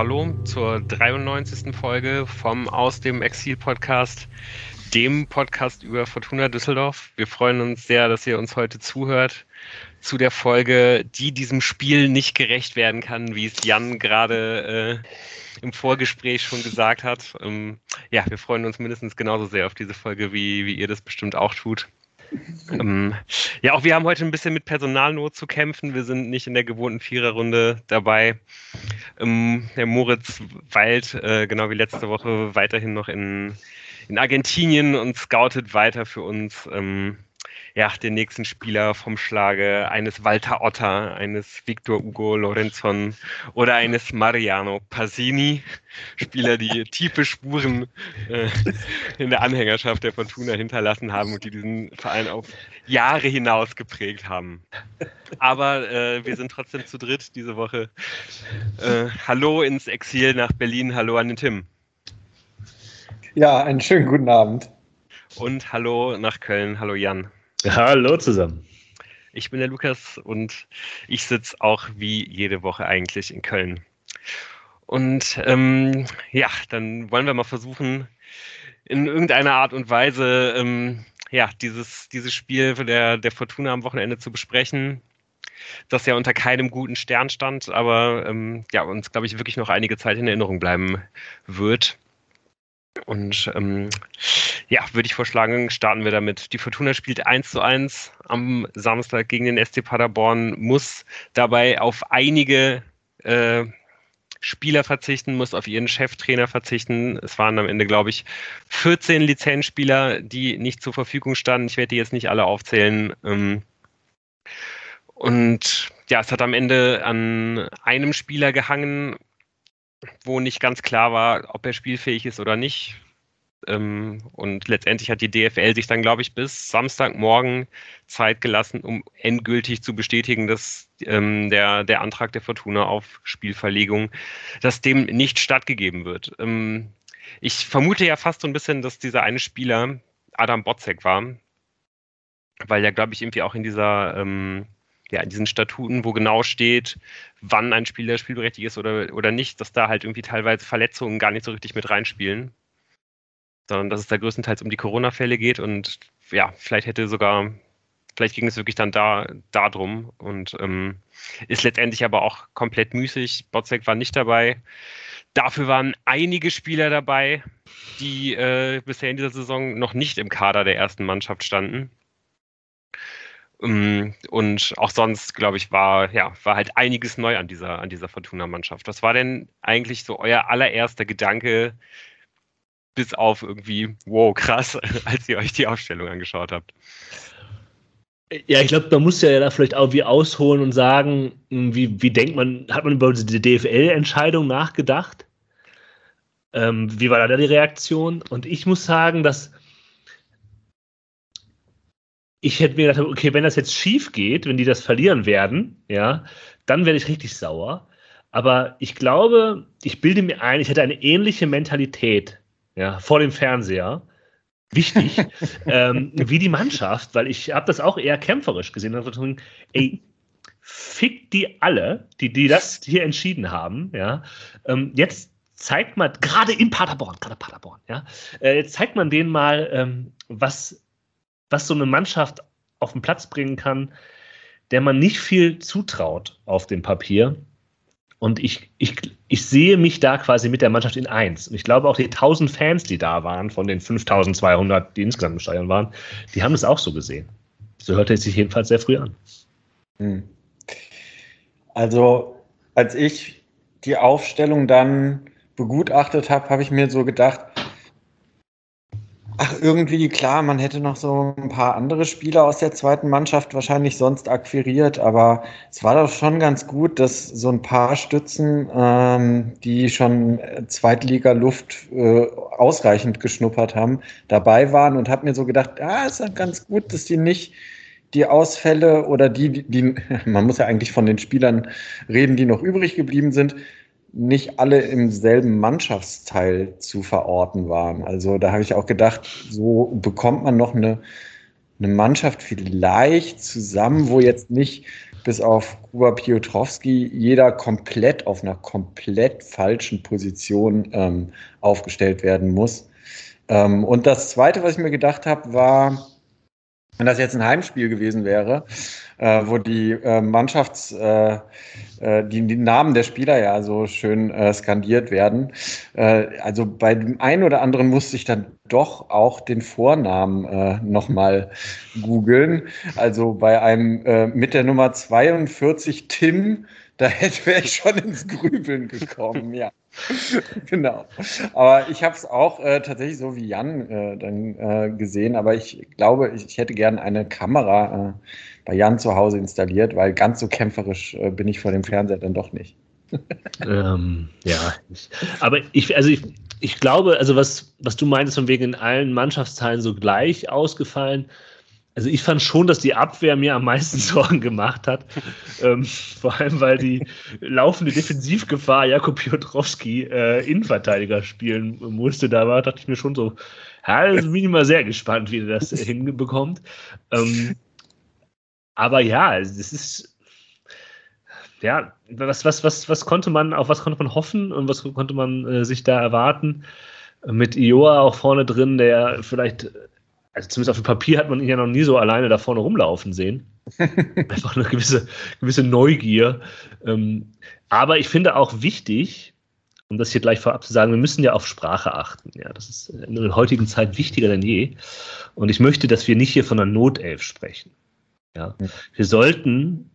hallo zur 93. Folge vom Aus dem Exil Podcast, dem Podcast über Fortuna Düsseldorf. Wir freuen uns sehr, dass ihr uns heute zuhört zu der Folge, die diesem Spiel nicht gerecht werden kann, wie es Jan gerade äh, im Vorgespräch schon gesagt hat. Ähm, ja, wir freuen uns mindestens genauso sehr auf diese Folge, wie, wie ihr das bestimmt auch tut. Ähm, ja, auch wir haben heute ein bisschen mit Personalnot zu kämpfen. Wir sind nicht in der gewohnten Viererrunde dabei. Ähm, der Moritz weilt, äh, genau wie letzte Woche, weiterhin noch in, in Argentinien und scoutet weiter für uns. Ähm, ja, den nächsten Spieler vom Schlage eines Walter Otter, eines Victor Hugo Lorenzon oder eines Mariano Pasini. Spieler, die tiefe Spuren äh, in der Anhängerschaft der Fortuna hinterlassen haben und die diesen Verein auf Jahre hinaus geprägt haben. Aber äh, wir sind trotzdem zu dritt diese Woche. Äh, hallo ins Exil nach Berlin, hallo an den Tim. Ja, einen schönen guten Abend. Und hallo nach Köln, hallo Jan. Hallo zusammen. Ich bin der Lukas und ich sitze auch wie jede Woche eigentlich in Köln. Und ähm, ja, dann wollen wir mal versuchen, in irgendeiner Art und Weise ähm, ja, dieses, dieses Spiel der, der Fortuna am Wochenende zu besprechen, das ja unter keinem guten Stern stand, aber ähm, ja, uns, glaube ich, wirklich noch einige Zeit in Erinnerung bleiben wird. Und ähm, ja, würde ich vorschlagen, starten wir damit. Die Fortuna spielt 1 zu 1 am Samstag gegen den SC Paderborn, muss dabei auf einige äh, Spieler verzichten, muss auf ihren Cheftrainer verzichten. Es waren am Ende, glaube ich, 14 Lizenzspieler, die nicht zur Verfügung standen. Ich werde die jetzt nicht alle aufzählen. Ähm, und ja, es hat am Ende an einem Spieler gehangen, wo nicht ganz klar war, ob er spielfähig ist oder nicht. Ähm, und letztendlich hat die DFL sich dann, glaube ich, bis Samstagmorgen Zeit gelassen, um endgültig zu bestätigen, dass ähm, der, der Antrag der Fortuna auf Spielverlegung, dass dem nicht stattgegeben wird. Ähm, ich vermute ja fast so ein bisschen, dass dieser eine Spieler Adam Botzek war, weil ja, glaube ich, irgendwie auch in dieser ähm, ja, in diesen Statuten, wo genau steht, wann ein Spieler spielberechtigt ist oder, oder nicht, dass da halt irgendwie teilweise Verletzungen gar nicht so richtig mit reinspielen. Sondern dass es da größtenteils um die Corona-Fälle geht und ja, vielleicht hätte sogar, vielleicht ging es wirklich dann da darum und ähm, ist letztendlich aber auch komplett müßig. Botzek war nicht dabei. Dafür waren einige Spieler dabei, die äh, bisher in dieser Saison noch nicht im Kader der ersten Mannschaft standen. Ähm, und auch sonst, glaube ich, war, ja, war halt einiges neu an dieser, an dieser Fortuna-Mannschaft. Was war denn eigentlich so euer allererster Gedanke, bis auf irgendwie, wow, krass, als ihr euch die Aufstellung angeschaut habt? Ja, ich glaube, man muss ja da vielleicht auch wie ausholen und sagen, wie, wie denkt man, hat man über die DFL-Entscheidung nachgedacht? Ähm, wie war da die Reaktion? Und ich muss sagen, dass ich hätte mir gedacht, okay, wenn das jetzt schief geht, wenn die das verlieren werden, ja, dann werde ich richtig sauer. Aber ich glaube, ich bilde mir ein, ich hätte eine ähnliche Mentalität ja, vor dem Fernseher. Wichtig, ähm, wie die Mannschaft, weil ich habe das auch eher kämpferisch gesehen. Also, ey, fick die alle, die, die das hier entschieden haben. Ja, ähm, jetzt zeigt man, gerade in Paderborn, gerade Paderborn, ja, äh, jetzt zeigt man denen mal, ähm, was was so eine Mannschaft auf den Platz bringen kann, der man nicht viel zutraut auf dem Papier. Und ich, ich, ich sehe mich da quasi mit der Mannschaft in eins. Und ich glaube auch die 1000 Fans, die da waren, von den 5200, die insgesamt im Stadion waren, die haben es auch so gesehen. So hörte es sich jedenfalls sehr früh an. Hm. Also, als ich die Aufstellung dann begutachtet habe, habe ich mir so gedacht, Ach, irgendwie klar, man hätte noch so ein paar andere Spieler aus der zweiten Mannschaft wahrscheinlich sonst akquiriert, aber es war doch schon ganz gut, dass so ein paar Stützen, ähm, die schon Zweitliga-Luft äh, ausreichend geschnuppert haben, dabei waren und habe mir so gedacht, ah, ist ja ganz gut, dass die nicht die Ausfälle oder die, die, man muss ja eigentlich von den Spielern reden, die noch übrig geblieben sind, nicht alle im selben Mannschaftsteil zu verorten waren. Also da habe ich auch gedacht, so bekommt man noch eine eine Mannschaft vielleicht zusammen, wo jetzt nicht bis auf Kuba Piotrowski jeder komplett auf einer komplett falschen Position ähm, aufgestellt werden muss. Ähm, und das Zweite, was ich mir gedacht habe, war, wenn das jetzt ein Heimspiel gewesen wäre, äh, wo die äh, Mannschafts, äh, äh, die, die, Namen der Spieler ja so schön äh, skandiert werden. Äh, also bei dem einen oder anderen musste ich dann doch auch den Vornamen äh, nochmal googeln. Also bei einem mit der Nummer 42 Tim, da wäre ich schon ins Grübeln gekommen, ja. genau. Aber ich habe es auch äh, tatsächlich so wie Jan äh, dann äh, gesehen, aber ich glaube, ich, ich hätte gerne eine Kamera äh, bei Jan zu Hause installiert, weil ganz so kämpferisch äh, bin ich vor dem Fernseher dann doch nicht. ähm, ja, aber ich, also ich, ich glaube, also was, was du meintest, von wegen in allen Mannschaftsteilen so gleich ausgefallen, also ich fand schon, dass die Abwehr mir am meisten Sorgen gemacht hat. ähm, vor allem, weil die laufende Defensivgefahr Jakob Piotrowski äh, Innenverteidiger spielen musste. Da war, dachte ich mir schon so, ja, also bin ich mal sehr gespannt, wie er das hinbekommt. Ähm, aber ja, es ist ja, was, was, was, was konnte man, auf was konnte man hoffen und was konnte man äh, sich da erwarten? Mit Ioa auch vorne drin, der vielleicht, also zumindest auf dem Papier hat man ihn ja noch nie so alleine da vorne rumlaufen sehen. Einfach eine gewisse, gewisse Neugier. Ähm, aber ich finde auch wichtig, um das hier gleich vorab zu sagen, wir müssen ja auf Sprache achten. Ja, das ist in der heutigen Zeit wichtiger denn je. Und ich möchte, dass wir nicht hier von einer Notelf sprechen. Ja. Wir sollten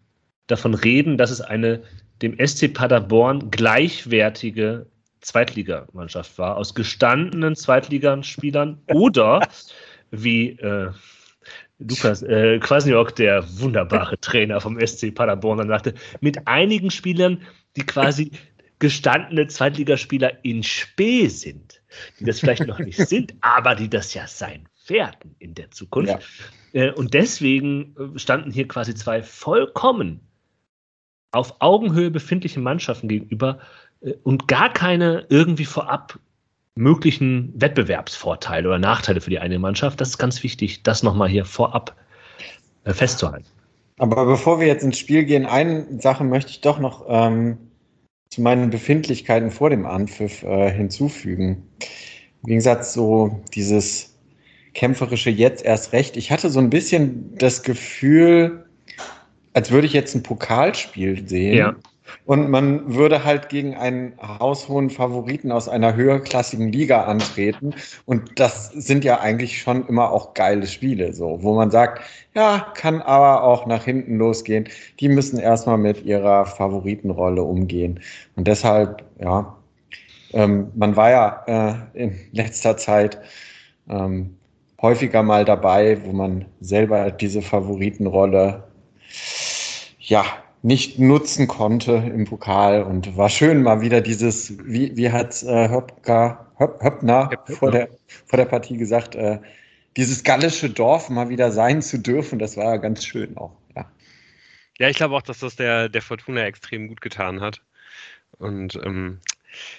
davon reden, dass es eine dem SC Paderborn gleichwertige Zweitligamannschaft war, aus gestandenen Zweitligaspielern oder wie äh, Lukas äh, Kwasniok, der wunderbare Trainer vom SC Paderborn, dann sagte, mit einigen Spielern, die quasi gestandene Zweitligaspieler in Spee sind, die das vielleicht noch nicht sind, aber die das ja sein werden in der Zukunft. Ja. Äh, und deswegen äh, standen hier quasi zwei vollkommen auf Augenhöhe befindliche Mannschaften gegenüber äh, und gar keine irgendwie vorab möglichen Wettbewerbsvorteile oder Nachteile für die eine Mannschaft. Das ist ganz wichtig, das nochmal hier vorab festzuhalten. Aber bevor wir jetzt ins Spiel gehen, eine Sache möchte ich doch noch ähm, zu meinen Befindlichkeiten vor dem Anpfiff äh, hinzufügen. Im Gegensatz so dieses kämpferische jetzt erst recht. Ich hatte so ein bisschen das Gefühl, als würde ich jetzt ein Pokalspiel sehen. Ja. Und man würde halt gegen einen haushohen Favoriten aus einer höherklassigen Liga antreten. Und das sind ja eigentlich schon immer auch geile Spiele, so, wo man sagt, ja, kann aber auch nach hinten losgehen. Die müssen erstmal mit ihrer Favoritenrolle umgehen. Und deshalb, ja, ähm, man war ja äh, in letzter Zeit ähm, häufiger mal dabei, wo man selber diese Favoritenrolle ja nutzen konnte im Pokal und war schön mal wieder dieses, wie, wie hat äh, Höpka, Höp, Höppner vor der, vor der Partie gesagt, äh, dieses gallische Dorf mal wieder sein zu dürfen, das war ganz schön auch. Ja, ja ich glaube auch, dass das der, der Fortuna extrem gut getan hat. Und ähm,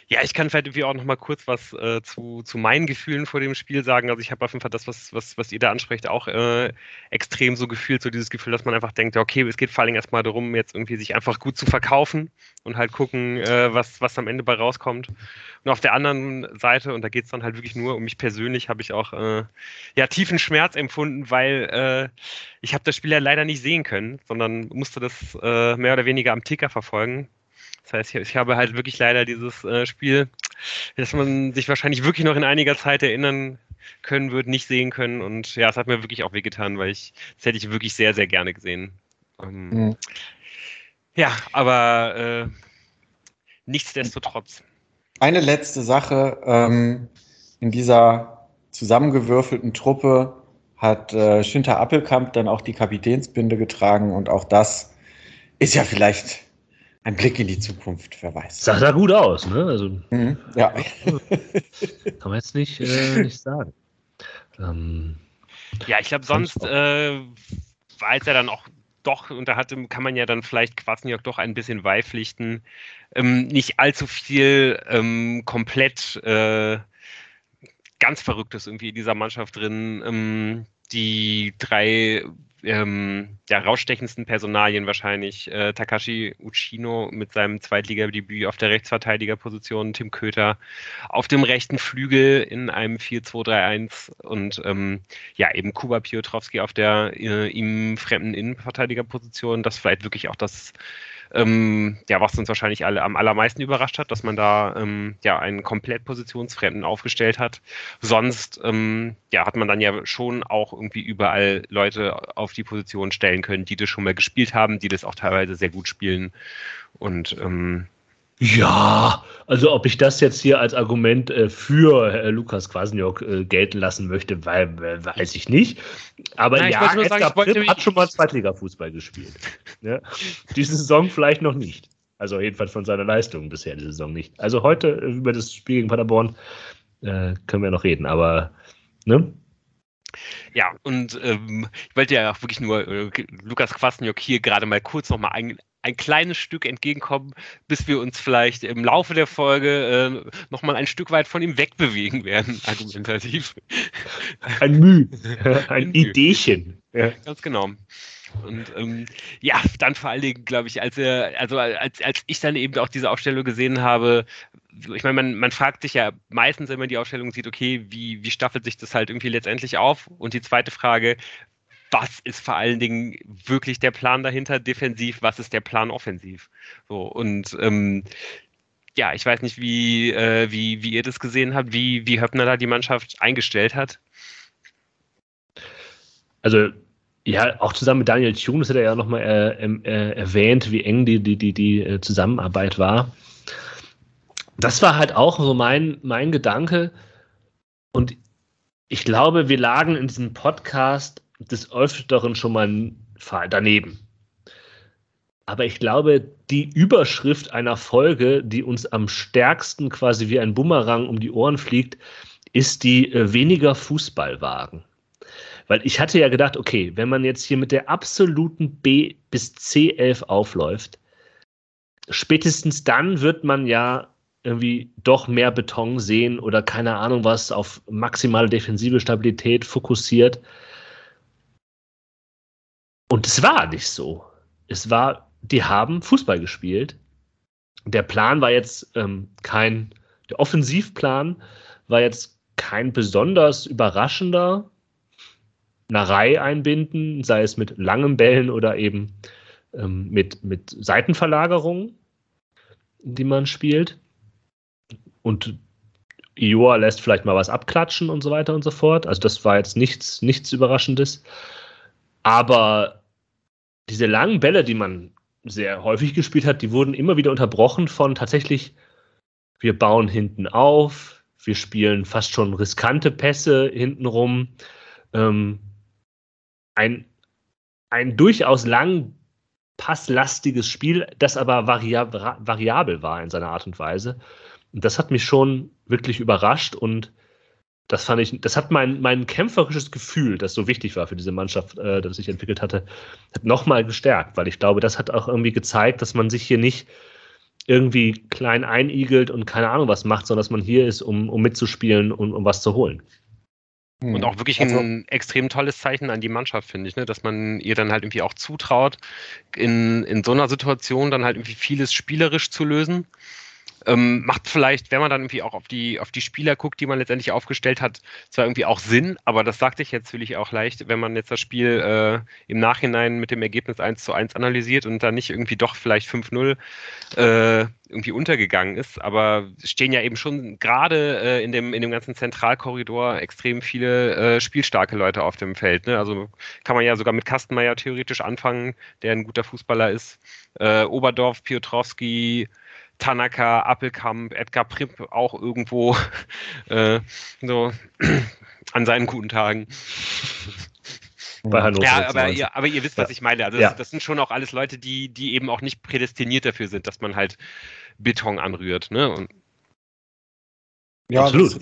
ja, ich kann vielleicht irgendwie auch noch mal kurz was äh, zu, zu meinen Gefühlen vor dem Spiel sagen. Also ich habe auf jeden Fall das, was, was, was ihr da ansprecht, auch äh, extrem so gefühlt, so dieses Gefühl, dass man einfach denkt, okay, es geht vor allem erstmal darum, jetzt irgendwie sich einfach gut zu verkaufen und halt gucken, äh, was, was am Ende bei rauskommt. Und auf der anderen Seite, und da geht es dann halt wirklich nur um mich persönlich, habe ich auch äh, ja, tiefen Schmerz empfunden, weil äh, ich habe das Spiel ja leider nicht sehen können, sondern musste das äh, mehr oder weniger am Ticker verfolgen das heißt, ich, ich habe halt wirklich leider dieses äh, Spiel, das man sich wahrscheinlich wirklich noch in einiger Zeit erinnern können wird, nicht sehen können. Und ja, es hat mir wirklich auch wehgetan, weil ich, das hätte ich wirklich sehr, sehr gerne gesehen. Ähm, mhm. Ja, aber äh, nichtsdestotrotz. Eine letzte Sache. Ähm, in dieser zusammengewürfelten Truppe hat äh, Schinter Appelkamp dann auch die Kapitänsbinde getragen und auch das ist ja vielleicht ein Blick in die Zukunft, wer weiß. Sah da gut aus, ne? Also, mhm, ja. Kann man jetzt nicht, äh, nicht sagen. Ähm, ja, ich glaube, sonst äh, war es ja dann auch doch, und da hatte, kann man ja dann vielleicht Quasniok doch ein bisschen beipflichten, ähm, nicht allzu viel ähm, komplett äh, ganz Verrücktes irgendwie in dieser Mannschaft drin. Ähm, die drei ähm, ja, rausstechendsten Personalien wahrscheinlich. Äh, Takashi Uchino mit seinem Zweitligadebüt auf der Rechtsverteidigerposition, Tim Köter auf dem rechten Flügel in einem 4-2-3-1 und ähm, ja, eben Kuba Piotrowski auf der äh, ihm fremden Innenverteidigerposition. Das vielleicht wirklich auch das ähm, ja, was uns wahrscheinlich alle am allermeisten überrascht hat, dass man da ähm, ja einen komplett positionsfremden aufgestellt hat. Sonst ähm, ja, hat man dann ja schon auch irgendwie überall Leute auf die Position stellen können, die das schon mal gespielt haben, die das auch teilweise sehr gut spielen. Und ähm, ja, also ob ich das jetzt hier als Argument äh, für äh, Lukas Kwasniok äh, gelten lassen möchte, weil, weiß ich nicht. Aber Nein, ja, Edgar sagen, Pripp hat schon mal Zweitliga-Fußball gespielt. ja. Diese Saison vielleicht noch nicht. Also jedenfalls von seiner Leistung bisher diese Saison nicht. Also heute äh, über das Spiel gegen Paderborn äh, können wir noch reden, aber ne? Ja, und ähm, ich wollte ja auch wirklich nur äh, Lukas Kwasniok hier gerade mal kurz nochmal ein, ein kleines Stück entgegenkommen, bis wir uns vielleicht im Laufe der Folge äh, nochmal ein Stück weit von ihm wegbewegen werden, argumentativ. Ein Müh, ein, ein Ideechen. Ja. Ganz genau. Und ähm, ja, dann vor allen Dingen, glaube ich, als er, also als, als ich dann eben auch diese Aufstellung gesehen habe, ich meine, man, man fragt sich ja meistens, wenn man die Aufstellung sieht, okay, wie, wie staffelt sich das halt irgendwie letztendlich auf? Und die zweite Frage, was ist vor allen Dingen wirklich der Plan dahinter defensiv, was ist der Plan offensiv. So, und ähm, ja, ich weiß nicht, wie, äh, wie, wie ihr das gesehen habt, wie, wie Höppner da die Mannschaft eingestellt hat. Also, ja, auch zusammen mit Daniel Thune, das hat er ja nochmal äh, äh, erwähnt, wie eng die, die, die, die äh, Zusammenarbeit war. Das war halt auch so mein, mein Gedanke. Und ich glaube, wir lagen in diesem Podcast des Öfteren schon mal daneben. Aber ich glaube, die Überschrift einer Folge, die uns am stärksten quasi wie ein Bumerang um die Ohren fliegt, ist die äh, weniger Fußballwagen. Weil ich hatte ja gedacht, okay, wenn man jetzt hier mit der absoluten B bis C11 aufläuft, spätestens dann wird man ja irgendwie doch mehr Beton sehen oder keine Ahnung was auf maximale defensive Stabilität fokussiert. Und es war nicht so. Es war, die haben Fußball gespielt. Der Plan war jetzt ähm, kein, der Offensivplan war jetzt kein besonders überraschender. Narei einbinden, sei es mit langen Bällen oder eben ähm, mit, mit Seitenverlagerungen, die man spielt. Und Ioa lässt vielleicht mal was abklatschen und so weiter und so fort. Also das war jetzt nichts, nichts Überraschendes. Aber diese langen Bälle, die man sehr häufig gespielt hat, die wurden immer wieder unterbrochen von tatsächlich, wir bauen hinten auf, wir spielen fast schon riskante Pässe hintenrum. Ähm, ein, ein durchaus lang passlastiges Spiel, das aber variabel war in seiner Art und Weise. Und das hat mich schon wirklich überrascht und das fand ich, das hat mein, mein kämpferisches Gefühl, das so wichtig war für diese Mannschaft, äh, das ich entwickelt hatte, nochmal gestärkt, weil ich glaube, das hat auch irgendwie gezeigt, dass man sich hier nicht irgendwie klein einigelt und keine Ahnung was macht, sondern dass man hier ist, um, um mitzuspielen und um was zu holen. Und auch wirklich also, ein extrem tolles Zeichen an die Mannschaft, finde ich, ne? dass man ihr dann halt irgendwie auch zutraut, in, in so einer Situation dann halt irgendwie vieles spielerisch zu lösen ähm, macht vielleicht, wenn man dann irgendwie auch auf die, auf die Spieler guckt, die man letztendlich aufgestellt hat, zwar irgendwie auch Sinn, aber das sagte ich jetzt natürlich auch leicht, wenn man jetzt das Spiel äh, im Nachhinein mit dem Ergebnis 1 zu 1 analysiert und dann nicht irgendwie doch vielleicht 5-0 äh, irgendwie untergegangen ist, aber stehen ja eben schon gerade äh, in, dem, in dem ganzen Zentralkorridor extrem viele äh, spielstarke Leute auf dem Feld. Ne? Also kann man ja sogar mit Kastenmeier theoretisch anfangen, der ein guter Fußballer ist. Äh, Oberdorf, Piotrowski, Tanaka, Appelkamp, Edgar Pripp auch irgendwo äh, so an seinen guten Tagen. Bei Hannover. Ja, aber ihr, aber ihr wisst, was ja. ich meine. Also das, ja. das, sind schon auch alles Leute, die, die eben auch nicht prädestiniert dafür sind, dass man halt Beton anrührt. Ne? Und ja, absolut.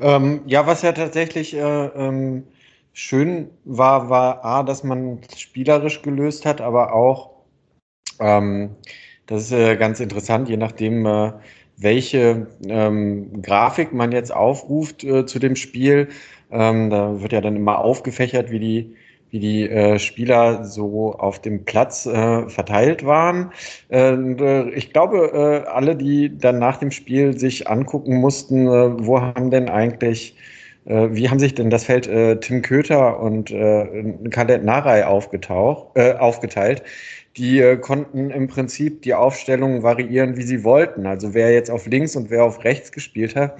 Ähm, ja, was ja tatsächlich äh, ähm, schön war, war A, dass man spielerisch gelöst hat, aber auch ähm, das ist äh, ganz interessant, je nachdem, äh, welche ähm, Grafik man jetzt aufruft äh, zu dem Spiel. Ähm, da wird ja dann immer aufgefächert, wie die wie die äh, Spieler so auf dem Platz äh, verteilt waren. Und, äh, ich glaube, alle, die dann nach dem Spiel sich angucken mussten, wo haben denn eigentlich, wie haben sich denn das Feld Tim Köter und äh, Khaled Narei aufgeteilt? Die konnten im Prinzip die Aufstellung variieren, wie sie wollten. Also wer jetzt auf links und wer auf rechts gespielt hat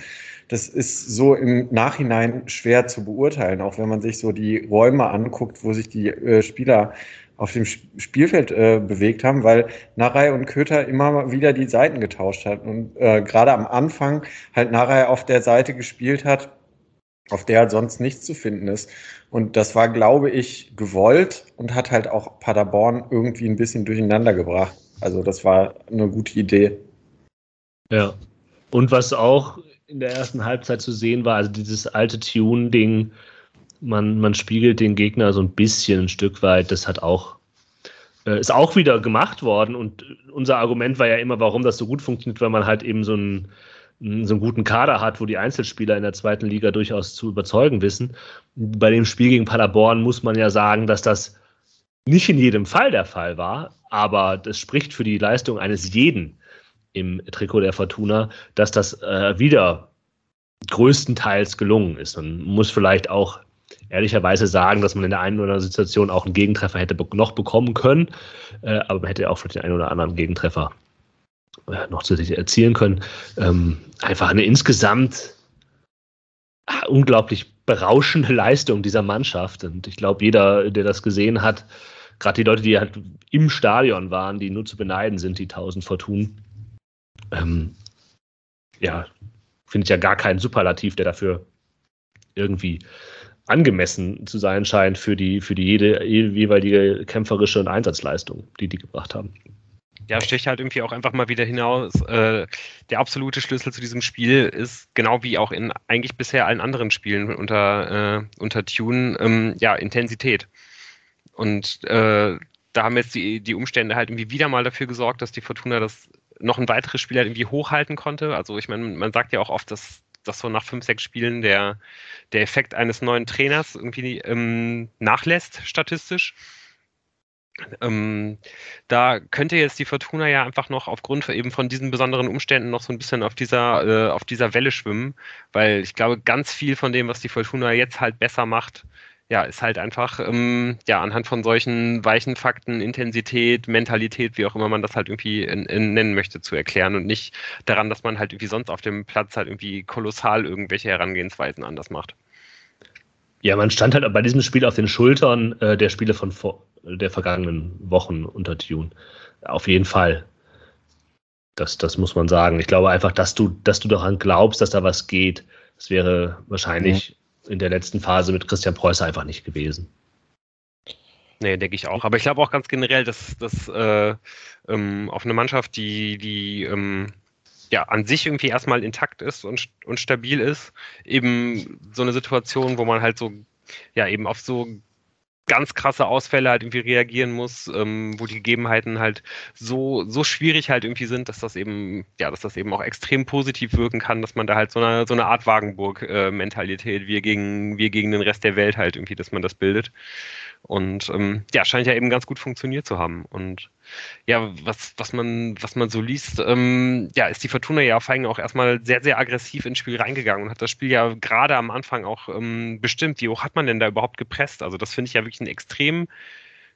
das ist so im Nachhinein schwer zu beurteilen, auch wenn man sich so die Räume anguckt, wo sich die äh, Spieler auf dem Spielfeld äh, bewegt haben, weil Narei und Köter immer wieder die Seiten getauscht hat und äh, gerade am Anfang halt Narei auf der Seite gespielt hat, auf der halt sonst nichts zu finden ist. Und das war, glaube ich, gewollt und hat halt auch Paderborn irgendwie ein bisschen durcheinander gebracht. Also das war eine gute Idee. Ja. Und was auch in der ersten Halbzeit zu sehen war. Also dieses alte Tune-Ding, man, man spiegelt den Gegner so ein bisschen ein Stück weit. Das hat auch, äh, ist auch wieder gemacht worden. Und unser Argument war ja immer, warum das so gut funktioniert, weil man halt eben so einen, so einen guten Kader hat, wo die Einzelspieler in der zweiten Liga durchaus zu überzeugen wissen. Bei dem Spiel gegen Paderborn muss man ja sagen, dass das nicht in jedem Fall der Fall war, aber das spricht für die Leistung eines jeden im Trikot der Fortuna, dass das äh, wieder größtenteils gelungen ist. Man muss vielleicht auch ehrlicherweise sagen, dass man in der einen oder anderen Situation auch einen Gegentreffer hätte noch bekommen können, äh, aber man hätte auch vielleicht den einen oder anderen Gegentreffer noch zusätzlich erzielen können. Ähm, einfach eine insgesamt ah, unglaublich berauschende Leistung dieser Mannschaft. Und ich glaube, jeder, der das gesehen hat, gerade die Leute, die halt im Stadion waren, die nur zu beneiden sind, die 1000 Fortunen, ähm, ja, finde ich ja gar keinen Superlativ, der dafür irgendwie angemessen zu sein scheint für die, für die jede jeweilige kämpferische und Einsatzleistung, die die gebracht haben. Ja, sticht halt irgendwie auch einfach mal wieder hinaus. Äh, der absolute Schlüssel zu diesem Spiel ist, genau wie auch in eigentlich bisher allen anderen Spielen unter, äh, unter Tune, ähm, ja, Intensität. Und äh, da haben jetzt die, die Umstände halt irgendwie wieder mal dafür gesorgt, dass die Fortuna das noch ein weiteres Spiel halt irgendwie hochhalten konnte. Also ich meine, man sagt ja auch oft, dass, dass so nach fünf, sechs Spielen der, der Effekt eines neuen Trainers irgendwie ähm, nachlässt, statistisch. Ähm, da könnte jetzt die Fortuna ja einfach noch aufgrund eben von diesen besonderen Umständen noch so ein bisschen auf dieser, äh, auf dieser Welle schwimmen, weil ich glaube, ganz viel von dem, was die Fortuna jetzt halt besser macht, ja, ist halt einfach, ähm, ja, anhand von solchen weichen Fakten, Intensität, Mentalität, wie auch immer man das halt irgendwie in, in nennen möchte, zu erklären und nicht daran, dass man halt irgendwie sonst auf dem Platz halt irgendwie kolossal irgendwelche Herangehensweisen anders macht. Ja, man stand halt bei diesem Spiel auf den Schultern äh, der Spiele von vor, der vergangenen Wochen unter Tune. Auf jeden Fall. Das, das muss man sagen. Ich glaube einfach, dass du, dass du daran glaubst, dass da was geht. Das wäre wahrscheinlich in der letzten Phase mit Christian Preußer einfach nicht gewesen. Nee, denke ich auch. Aber ich glaube auch ganz generell, dass, dass äh, ähm, auf eine Mannschaft, die, die ähm, ja an sich irgendwie erstmal intakt ist und, und stabil ist, eben so eine Situation, wo man halt so, ja, eben auf so ganz krasse Ausfälle halt irgendwie reagieren muss, ähm, wo die Gegebenheiten halt so, so schwierig halt irgendwie sind, dass das eben, ja, dass das eben auch extrem positiv wirken kann, dass man da halt so eine, so eine Art Wagenburg-Mentalität, äh, wir gegen, wir gegen den Rest der Welt halt irgendwie, dass man das bildet. Und ähm, ja, scheint ja eben ganz gut funktioniert zu haben. Und ja, was, was man, was man so liest, ähm, ja, ist die Fortuna ja vor allem auch erstmal sehr, sehr aggressiv ins Spiel reingegangen und hat das Spiel ja gerade am Anfang auch ähm, bestimmt. Wie hoch hat man denn da überhaupt gepresst? Also, das finde ich ja wirklich einen extrem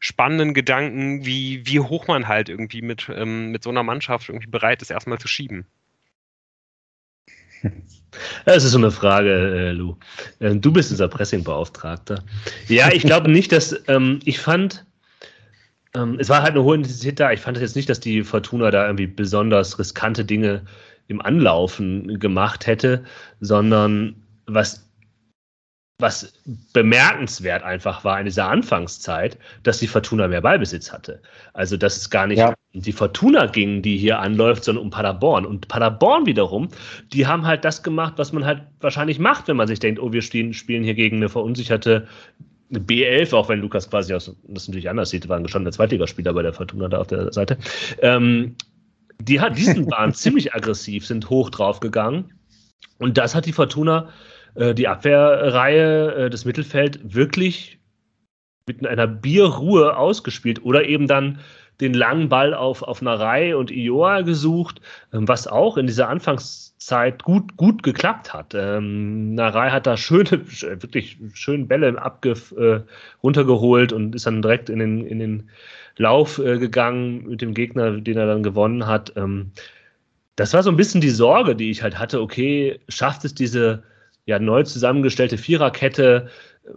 spannenden Gedanken, wie, wie hoch man halt irgendwie mit, ähm, mit so einer Mannschaft irgendwie bereit ist, erstmal zu schieben. Das ist so eine Frage, äh, Lou. Äh, du bist unser Pressingbeauftragter. Ja, ich glaube nicht, dass ähm, ich fand, ähm, es war halt eine hohe Intensität da. Ich fand jetzt nicht, dass die Fortuna da irgendwie besonders riskante Dinge im Anlaufen gemacht hätte, sondern was was bemerkenswert einfach war in dieser Anfangszeit, dass die Fortuna mehr Ballbesitz hatte. Also, dass es gar nicht ja. Die Fortuna ging, die hier anläuft, sondern um Paderborn. Und Paderborn wiederum, die haben halt das gemacht, was man halt wahrscheinlich macht, wenn man sich denkt, oh, wir spielen, spielen hier gegen eine verunsicherte B11, auch wenn Lukas quasi aus, das natürlich anders sieht, war ein gestandener Zweitligaspieler bei der Fortuna da auf der Seite. Ähm, Die, hat, diesen waren ziemlich aggressiv, sind hoch drauf gegangen. Und das hat die Fortuna, äh, die Abwehrreihe, äh, das Mittelfeld wirklich mit einer Bierruhe ausgespielt oder eben dann den langen Ball auf, auf Narei und Ioa gesucht, ähm, was auch in dieser Anfangszeit gut, gut geklappt hat. Ähm, Narei hat da schöne, wirklich schöne Bälle abge, äh, runtergeholt und ist dann direkt in den, in den Lauf äh, gegangen mit dem Gegner, den er dann gewonnen hat. Ähm, das war so ein bisschen die Sorge, die ich halt hatte. Okay, schafft es diese ja, neu zusammengestellte Viererkette äh,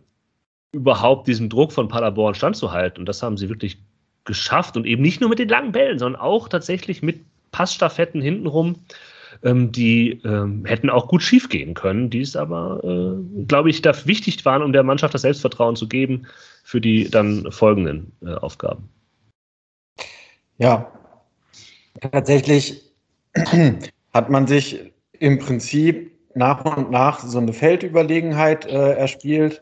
überhaupt diesem Druck von Paderborn standzuhalten? Und das haben sie wirklich geschafft und eben nicht nur mit den langen Bällen, sondern auch tatsächlich mit Passstaffetten hintenrum, ähm, die ähm, hätten auch gut schief gehen können, die es aber, äh, glaube ich, da wichtig waren, um der Mannschaft das Selbstvertrauen zu geben für die dann folgenden äh, Aufgaben. Ja, tatsächlich hat man sich im Prinzip nach und nach so eine Feldüberlegenheit äh, erspielt.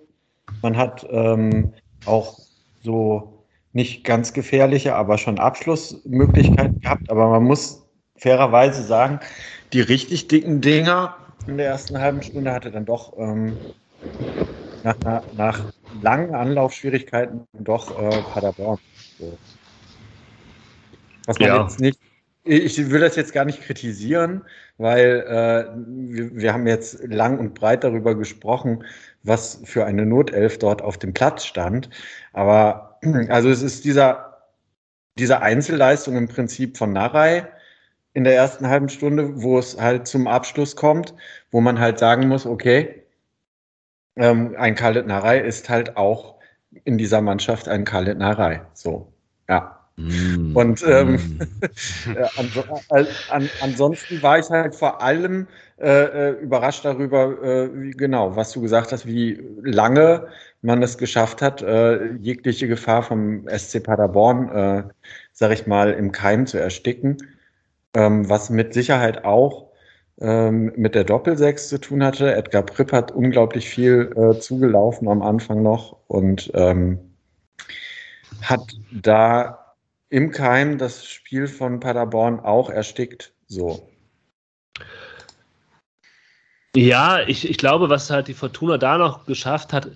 Man hat ähm, auch so nicht ganz gefährliche, aber schon Abschlussmöglichkeiten gehabt. Aber man muss fairerweise sagen, die richtig dicken Dinger in der ersten halben Stunde hatte dann doch ähm, nach, nach, langen Anlaufschwierigkeiten doch äh, Paderborn. So. Was man ja. jetzt nicht, ich will das jetzt gar nicht kritisieren, weil äh, wir, wir haben jetzt lang und breit darüber gesprochen, was für eine Notelf dort auf dem Platz stand. Aber also es ist dieser, diese Einzelleistung im Prinzip von Narei in der ersten halben Stunde, wo es halt zum Abschluss kommt, wo man halt sagen muss, okay, ähm, ein Khaled Narei ist halt auch in dieser Mannschaft ein Khaled Narei. So, ja. Mm. Und ähm, mm. an, an, ansonsten war ich halt vor allem äh, äh, überrascht darüber, äh, wie, genau, was du gesagt hast, wie lange man es geschafft hat, äh, jegliche Gefahr vom SC Paderborn, äh, sag ich mal, im Keim zu ersticken. Ähm, was mit Sicherheit auch ähm, mit der Doppelsechs zu tun hatte. Edgar Pripp hat unglaublich viel äh, zugelaufen am Anfang noch und ähm, hat da im Keim das Spiel von Paderborn auch erstickt. So. Ja, ich, ich glaube, was halt die Fortuna da noch geschafft hat,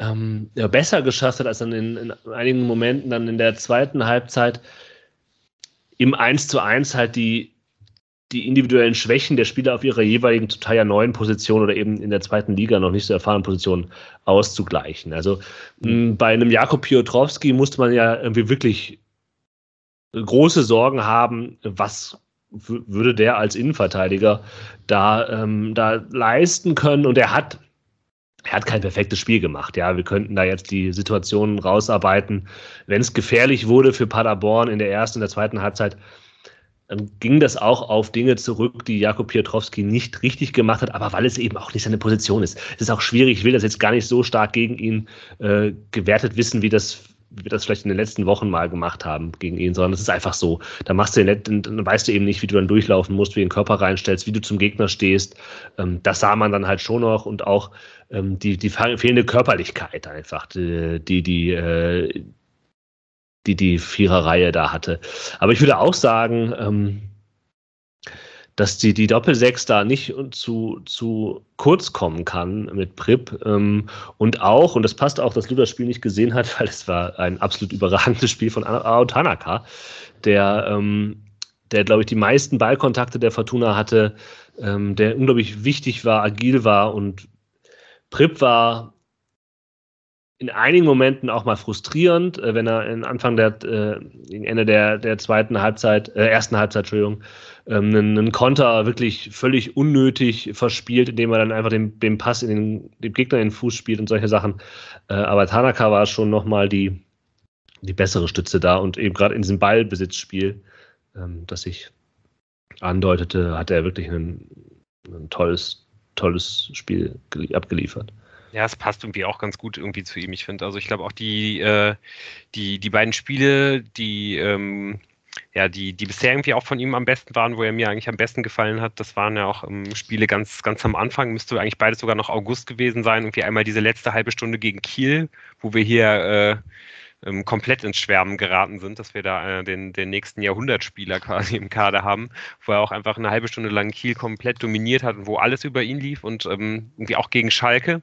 ähm, besser geschafft hat als dann in, in, einigen Momenten dann in der zweiten Halbzeit im 1 zu 1 halt die, die individuellen Schwächen der Spieler auf ihrer jeweiligen total ja neuen Position oder eben in der zweiten Liga noch nicht so erfahrenen Position auszugleichen. Also mh, bei einem Jakob Piotrowski musste man ja irgendwie wirklich große Sorgen haben, was würde der als Innenverteidiger da, ähm, da leisten können. Und er hat, er hat kein perfektes Spiel gemacht. Ja, wir könnten da jetzt die Situationen rausarbeiten. Wenn es gefährlich wurde für Paderborn in der ersten und der zweiten Halbzeit, dann ging das auch auf Dinge zurück, die Jakob Piotrowski nicht richtig gemacht hat, aber weil es eben auch nicht seine Position ist. Es ist auch schwierig, ich will das jetzt gar nicht so stark gegen ihn äh, gewertet wissen, wie das wir das vielleicht in den letzten Wochen mal gemacht haben gegen ihn, sondern es ist einfach so. Da machst du den, dann weißt du eben nicht, wie du dann durchlaufen musst, wie du den Körper reinstellst, wie du zum Gegner stehst. Ähm, das sah man dann halt schon noch und auch ähm, die, die fehlende Körperlichkeit einfach, die, die, die, äh, die, die Viererreihe da hatte. Aber ich würde auch sagen, ähm, dass die, die Doppelsechs da nicht zu, zu kurz kommen kann mit Prip. Ähm, und auch, und das passt auch, dass Lu das Spiel nicht gesehen hat, weil es war ein absolut überragendes Spiel von Ao Tanaka, der, ähm, der glaube ich, die meisten Ballkontakte der Fortuna hatte, ähm, der unglaublich wichtig war, agil war und Prip war in einigen Momenten auch mal frustrierend, äh, wenn er in Anfang der, äh, Ende der, der zweiten Halbzeit, äh, ersten Halbzeit, Entschuldigung, ähm, einen, einen, Konter wirklich völlig unnötig verspielt, indem er dann einfach den, den Pass in den, dem Gegner in den Fuß spielt und solche Sachen. Äh, aber Tanaka war schon nochmal die, die bessere Stütze da und eben gerade in diesem Ballbesitzspiel, ähm, das ich andeutete, hat er wirklich ein, ein tolles, tolles Spiel abgeliefert. Ja, es passt irgendwie auch ganz gut irgendwie zu ihm. Ich finde, also ich glaube auch die, äh, die, die beiden Spiele, die, ähm, ja, die, die bisher irgendwie auch von ihm am besten waren, wo er mir eigentlich am besten gefallen hat, das waren ja auch ähm, Spiele ganz, ganz am Anfang, müsste eigentlich beides sogar noch August gewesen sein. Irgendwie einmal diese letzte halbe Stunde gegen Kiel, wo wir hier äh, ähm, komplett ins Schwärmen geraten sind, dass wir da äh, den, den nächsten Jahrhundertspieler quasi im Kader haben, wo er auch einfach eine halbe Stunde lang Kiel komplett dominiert hat und wo alles über ihn lief und ähm, irgendwie auch gegen Schalke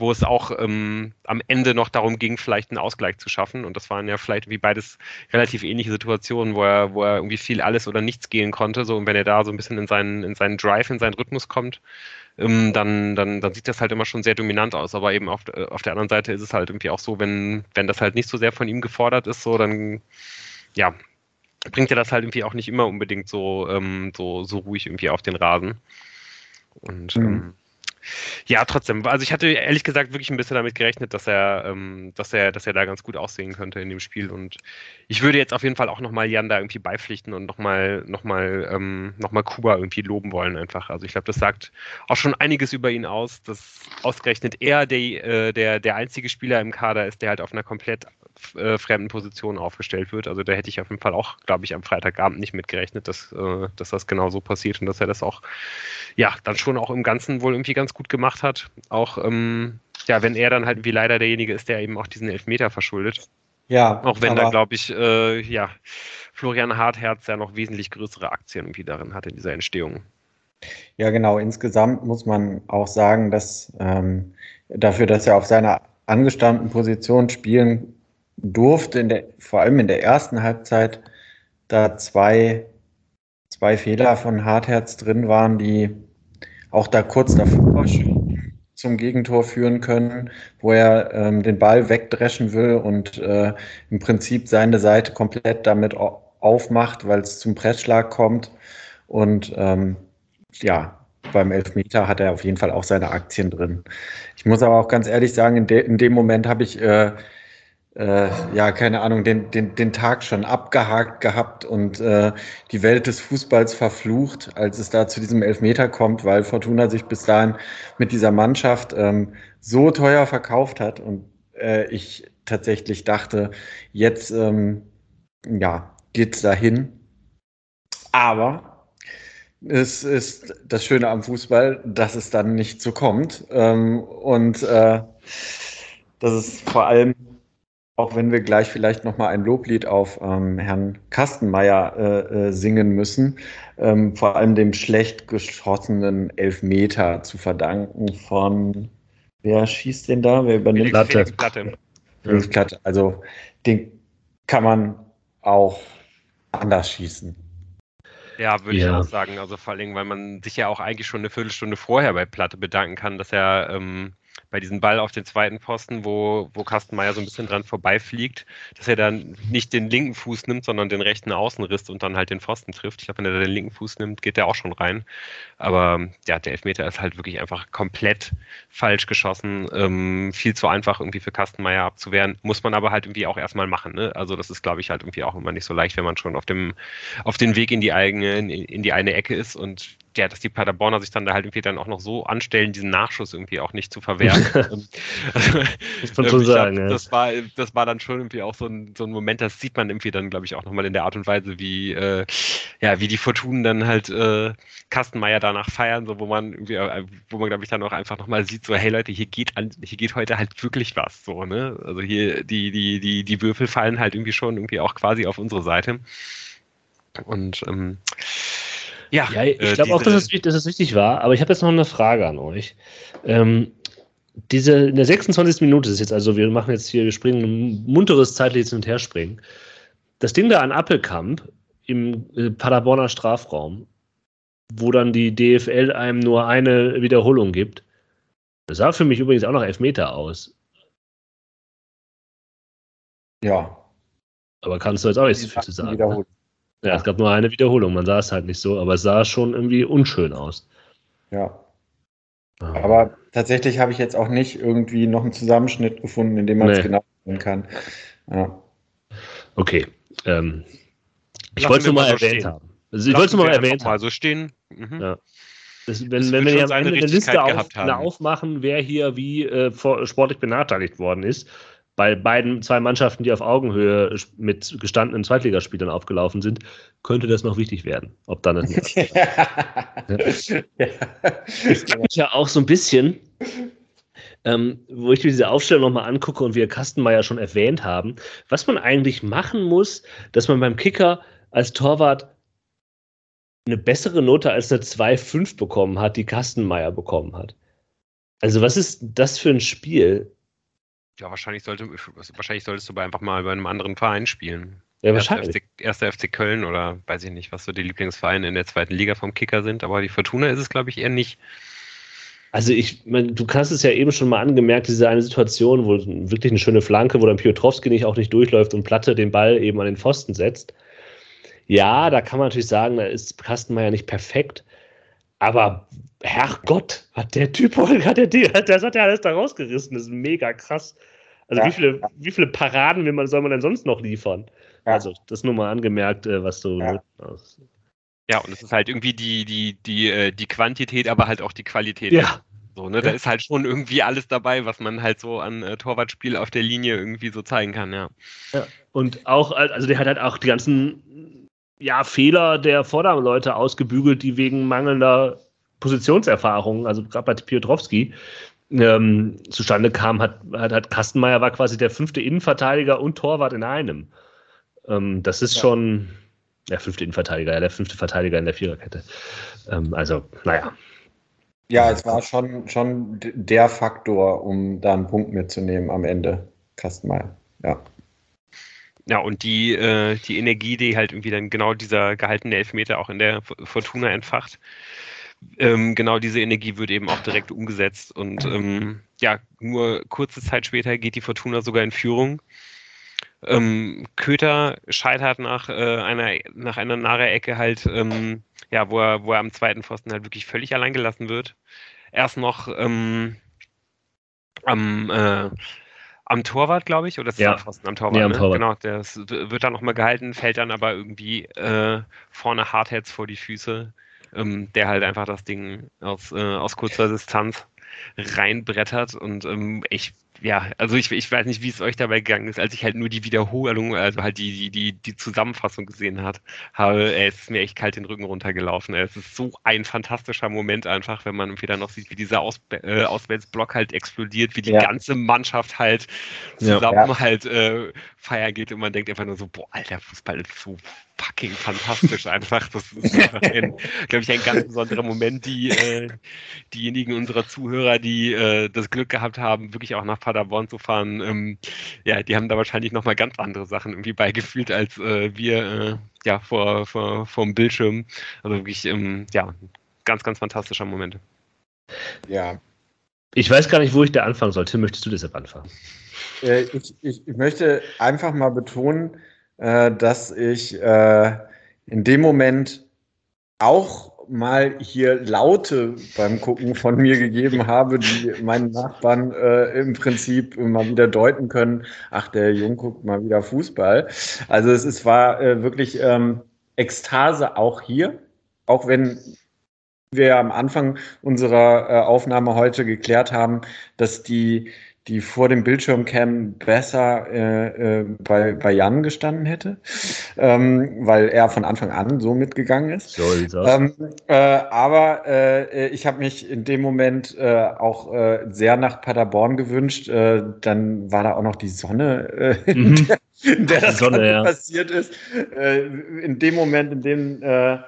wo es auch ähm, am Ende noch darum ging, vielleicht einen Ausgleich zu schaffen. Und das waren ja vielleicht wie beides relativ ähnliche Situationen, wo er, wo er irgendwie viel alles oder nichts gehen konnte. So, und wenn er da so ein bisschen in seinen, in seinen Drive, in seinen Rhythmus kommt, ähm, dann, dann, dann sieht das halt immer schon sehr dominant aus. Aber eben auf, äh, auf der anderen Seite ist es halt irgendwie auch so, wenn, wenn das halt nicht so sehr von ihm gefordert ist, so, dann ja, bringt er das halt irgendwie auch nicht immer unbedingt so, ähm, so, so ruhig irgendwie auf den Rasen. Und mhm. ähm, ja, trotzdem. Also ich hatte ehrlich gesagt wirklich ein bisschen damit gerechnet, dass er, ähm, dass er, dass er da ganz gut aussehen könnte in dem Spiel. Und ich würde jetzt auf jeden Fall auch nochmal Jan da irgendwie beipflichten und nochmal noch mal, ähm, noch Kuba irgendwie loben wollen einfach. Also ich glaube, das sagt auch schon einiges über ihn aus, dass ausgerechnet er der, äh, der, der einzige Spieler im Kader ist, der halt auf einer komplett äh, fremden Position aufgestellt wird. Also da hätte ich auf jeden Fall auch, glaube ich, am Freitagabend nicht mitgerechnet, dass, äh, dass das genau so passiert und dass er das auch, ja, dann schon auch im Ganzen wohl irgendwie ganz gut gemacht hat. Auch, ähm, ja, wenn er dann halt wie leider derjenige ist, der eben auch diesen Elfmeter verschuldet. Ja. Auch wenn da, glaube ich, äh, ja, Florian Hartherz ja noch wesentlich größere Aktien irgendwie darin hat in dieser Entstehung. Ja, genau. Insgesamt muss man auch sagen, dass ähm, dafür, dass er auf seiner angestammten Position spielen durfte in der, vor allem in der ersten Halbzeit da zwei, zwei Fehler von Hartherz drin waren, die auch da kurz davor zum Gegentor führen können, wo er ähm, den Ball wegdreschen will und äh, im Prinzip seine Seite komplett damit aufmacht, weil es zum Pressschlag kommt. Und ähm, ja, beim Elfmeter hat er auf jeden Fall auch seine Aktien drin. Ich muss aber auch ganz ehrlich sagen, in, de in dem Moment habe ich äh, äh, ja, keine Ahnung, den, den, den Tag schon abgehakt gehabt und äh, die Welt des Fußballs verflucht, als es da zu diesem Elfmeter kommt, weil Fortuna sich bis dahin mit dieser Mannschaft ähm, so teuer verkauft hat und äh, ich tatsächlich dachte, jetzt ähm, ja, geht's dahin. Aber es ist das Schöne am Fußball, dass es dann nicht so kommt. Ähm, und äh, dass es vor allem auch wenn wir gleich vielleicht nochmal ein Loblied auf ähm, Herrn Kastenmeier äh, äh, singen müssen, ähm, vor allem dem schlecht geschossenen Elfmeter zu verdanken von, wer schießt denn da? Wer übernimmt? Platte. Felix Platte. Felix Platte. Also den kann man auch anders schießen. Ja, würde ja. ich auch sagen. Also vor allem, weil man sich ja auch eigentlich schon eine Viertelstunde vorher bei Platte bedanken kann, dass er ähm, bei diesem Ball auf den zweiten Posten, wo, wo Kastenmeier so ein bisschen dran vorbeifliegt, dass er dann nicht den linken Fuß nimmt, sondern den rechten Außenriss und dann halt den Pfosten trifft. Ich glaube, wenn er den linken Fuß nimmt, geht der auch schon rein. Aber ja, der Elfmeter ist halt wirklich einfach komplett falsch geschossen. Ähm, viel zu einfach irgendwie für Kastenmeier abzuwehren. Muss man aber halt irgendwie auch erstmal machen. Ne? Also das ist, glaube ich, halt irgendwie auch immer nicht so leicht, wenn man schon auf dem, auf dem Weg in die eigene, in die eine Ecke ist und ja, dass die Paderborner sich dann da halt irgendwie dann auch noch so anstellen, diesen Nachschuss irgendwie auch nicht zu verwehren. also, Muss man schon sagen, glaub, ja. das, war, das war dann schon irgendwie auch so ein, so ein Moment, das sieht man irgendwie dann, glaube ich, auch nochmal in der Art und Weise, wie, äh, ja, wie die Fortunen dann halt äh, Kastenmeier danach feiern, so wo man irgendwie, äh, wo man, glaube ich, dann auch einfach nochmal sieht, so, hey Leute, hier geht an, hier geht heute halt wirklich was, so, ne? Also hier, die, die, die, die Würfel fallen halt irgendwie schon irgendwie auch quasi auf unsere Seite. Und ähm, ja, ja ich äh, glaube auch, dass es, dass es wichtig war, aber ich habe jetzt noch eine Frage an euch. Ähm, diese, in der 26. Minute ist jetzt, also wir machen jetzt hier, wir springen ein munteres zeitliches Hin- und Herspringen. Das Ding da an Appelkamp im äh, Paderborner Strafraum, wo dann die DFL einem nur eine Wiederholung gibt, das sah für mich übrigens auch noch Elfmeter aus. Ja. Aber kannst du jetzt auch nichts zu sagen. Ne? Ja, es gab nur eine Wiederholung, man sah es halt nicht so, aber es sah schon irgendwie unschön aus. Ja. Ah. Aber tatsächlich habe ich jetzt auch nicht irgendwie noch einen Zusammenschnitt gefunden, in dem man es nee. genau sehen kann. Ja. Okay. Ähm, ich wollte es nur mal so erwähnt stehen. haben. Also ich wollte es nur mal erwähnt haben. Mal so stehen. Mhm. Ja. Das, wenn, das wenn wir am Ende eine Liste auf, aufmachen, wer hier wie äh, sportlich benachteiligt worden ist, bei beiden, zwei Mannschaften, die auf Augenhöhe mit gestandenen Zweitligaspielern aufgelaufen sind, könnte das noch wichtig werden. Ob dann nicht. ja. Ich frage mich ja auch so ein bisschen, ähm, wo ich mir diese Aufstellung nochmal angucke und wir Kastenmeier schon erwähnt haben, was man eigentlich machen muss, dass man beim Kicker als Torwart eine bessere Note als eine 2,5 bekommen hat, die Kastenmeier bekommen hat. Also, was ist das für ein Spiel? Ja, wahrscheinlich, sollte, wahrscheinlich solltest du einfach mal bei einem anderen Verein spielen. Ja, wahrscheinlich. Erster FC, FC, Köln oder weiß ich nicht, was so die Lieblingsvereine in der zweiten Liga vom Kicker sind, aber die Fortuna ist es, glaube ich, eher nicht. Also ich, mein, du hast es ja eben schon mal angemerkt, diese eine Situation, wo wirklich eine schöne Flanke, wo dann Piotrowski nicht auch nicht durchläuft und Platte den Ball eben an den Pfosten setzt. Ja, da kann man natürlich sagen, da ist Kastenmeier nicht perfekt, aber Herrgott, hat der Typ, hat der, das hat ja alles da rausgerissen, das ist mega krass. Also ja. wie, viele, wie viele Paraden will man, soll man denn sonst noch liefern? Ja. Also, das nur mal angemerkt, äh, was du. Ja. ja, und es ist halt irgendwie die, die, die, äh, die Quantität, aber halt auch die Qualität. Ja. So, ne? Da ist halt schon irgendwie alles dabei, was man halt so an äh, Torwartspiel auf der Linie irgendwie so zeigen kann, ja. ja. Und auch, also der hat halt auch die ganzen ja, Fehler der Vorderleute ausgebügelt, die wegen mangelnder Positionserfahrung, also gerade bei Piotrowski, ähm, zustande kam, hat, hat, hat Kastenmeier war quasi der fünfte Innenverteidiger und Torwart in einem. Ähm, das ist ja. schon der fünfte Innenverteidiger, ja, der fünfte Verteidiger in der Viererkette. Ähm, also, naja. Ja, es war schon, schon der Faktor, um da einen Punkt mitzunehmen am Ende, Kastenmeier. Ja. Ja, und die, äh, die Energie, die halt irgendwie dann genau dieser gehaltene Elfmeter auch in der Fortuna entfacht, ähm, genau diese Energie wird eben auch direkt umgesetzt. Und ähm, ja, nur kurze Zeit später geht die Fortuna sogar in Führung. Ähm, Köter scheitert nach, äh, einer, nach einer Nare-Ecke halt, ähm, ja, wo er, wo er am zweiten Pfosten halt wirklich völlig allein gelassen wird. Erst noch ähm, am, äh, am Torwart, glaube ich, oder ist ja. Pfosten am Torwart? Ja, am ne? Torwart. Genau, der wird dann nochmal gehalten, fällt dann aber irgendwie äh, vorne Hardheads vor die Füße, ähm, der halt einfach das Ding aus, äh, aus kurzer Distanz reinbrettert. Und ähm, ich ja, also ich, ich weiß nicht, wie es euch dabei gegangen ist, als ich halt nur die Wiederholung, also halt die, die, die, die Zusammenfassung gesehen hat, habe, es ist mir echt kalt den Rücken runtergelaufen. Es ist so ein fantastischer Moment einfach, wenn man wieder noch sieht, wie dieser Aus, äh, Auswärtsblock halt explodiert, wie die ja. ganze Mannschaft halt zusammen ja. halt äh, feiern geht und man denkt einfach nur so, boah, alter Fußball ist so fucking fantastisch einfach. Das ist glaube ich, ein ganz besonderer Moment. Die, äh, diejenigen unserer Zuhörer, die äh, das Glück gehabt haben, wirklich auch nach Paderborn zu fahren, ähm, ja, die haben da wahrscheinlich nochmal ganz andere Sachen irgendwie beigefühlt, als äh, wir äh, ja vor, vor, vor dem Bildschirm. Also wirklich, ähm, ja, ganz, ganz fantastischer Moment. Ja. Ich weiß gar nicht, wo ich da anfangen soll. Tim, möchtest du deshalb anfangen? Äh, ich, ich, ich möchte einfach mal betonen, äh, dass ich äh, in dem Moment auch mal hier Laute beim Gucken von mir gegeben habe, die meinen Nachbarn äh, im Prinzip mal wieder deuten können, ach, der Jung guckt mal wieder Fußball. Also es, es war äh, wirklich ähm, Ekstase auch hier, auch wenn wir am Anfang unserer äh, Aufnahme heute geklärt haben, dass die die vor dem Bildschirmcam besser äh, äh, bei, bei Jan gestanden hätte, ähm, weil er von Anfang an so mitgegangen ist. So ist ähm, äh, aber äh, ich habe mich in dem Moment äh, auch äh, sehr nach Paderborn gewünscht. Äh, dann war da auch noch die Sonne, äh, mhm. in der, in der das Sonne, ja. passiert ist. Äh, in dem Moment, in dem äh,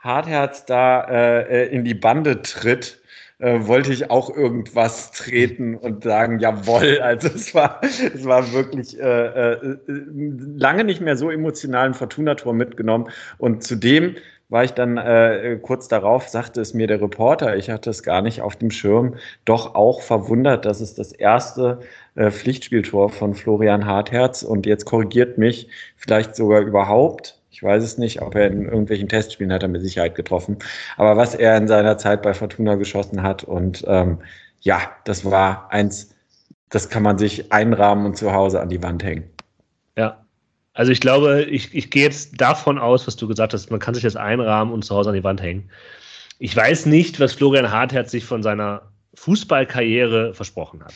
Hartherz da äh, in die Bande tritt, äh, wollte ich auch irgendwas treten und sagen, jawoll. Also es war, es war wirklich äh, äh, lange nicht mehr so emotionalen Fortuna-Tor mitgenommen. Und zudem war ich dann äh, kurz darauf, sagte es mir der Reporter, ich hatte es gar nicht auf dem Schirm, doch auch verwundert, dass es das erste äh, Pflichtspieltor von Florian Hartherz und jetzt korrigiert mich vielleicht sogar überhaupt ich weiß es nicht, ob er in irgendwelchen Testspielen hat er mit Sicherheit getroffen. Aber was er in seiner Zeit bei Fortuna geschossen hat und ähm, ja, das war eins, das kann man sich einrahmen und zu Hause an die Wand hängen. Ja. Also ich glaube, ich, ich gehe jetzt davon aus, was du gesagt hast, man kann sich das einrahmen und zu Hause an die Wand hängen. Ich weiß nicht, was Florian Hartherz sich von seiner Fußballkarriere versprochen hat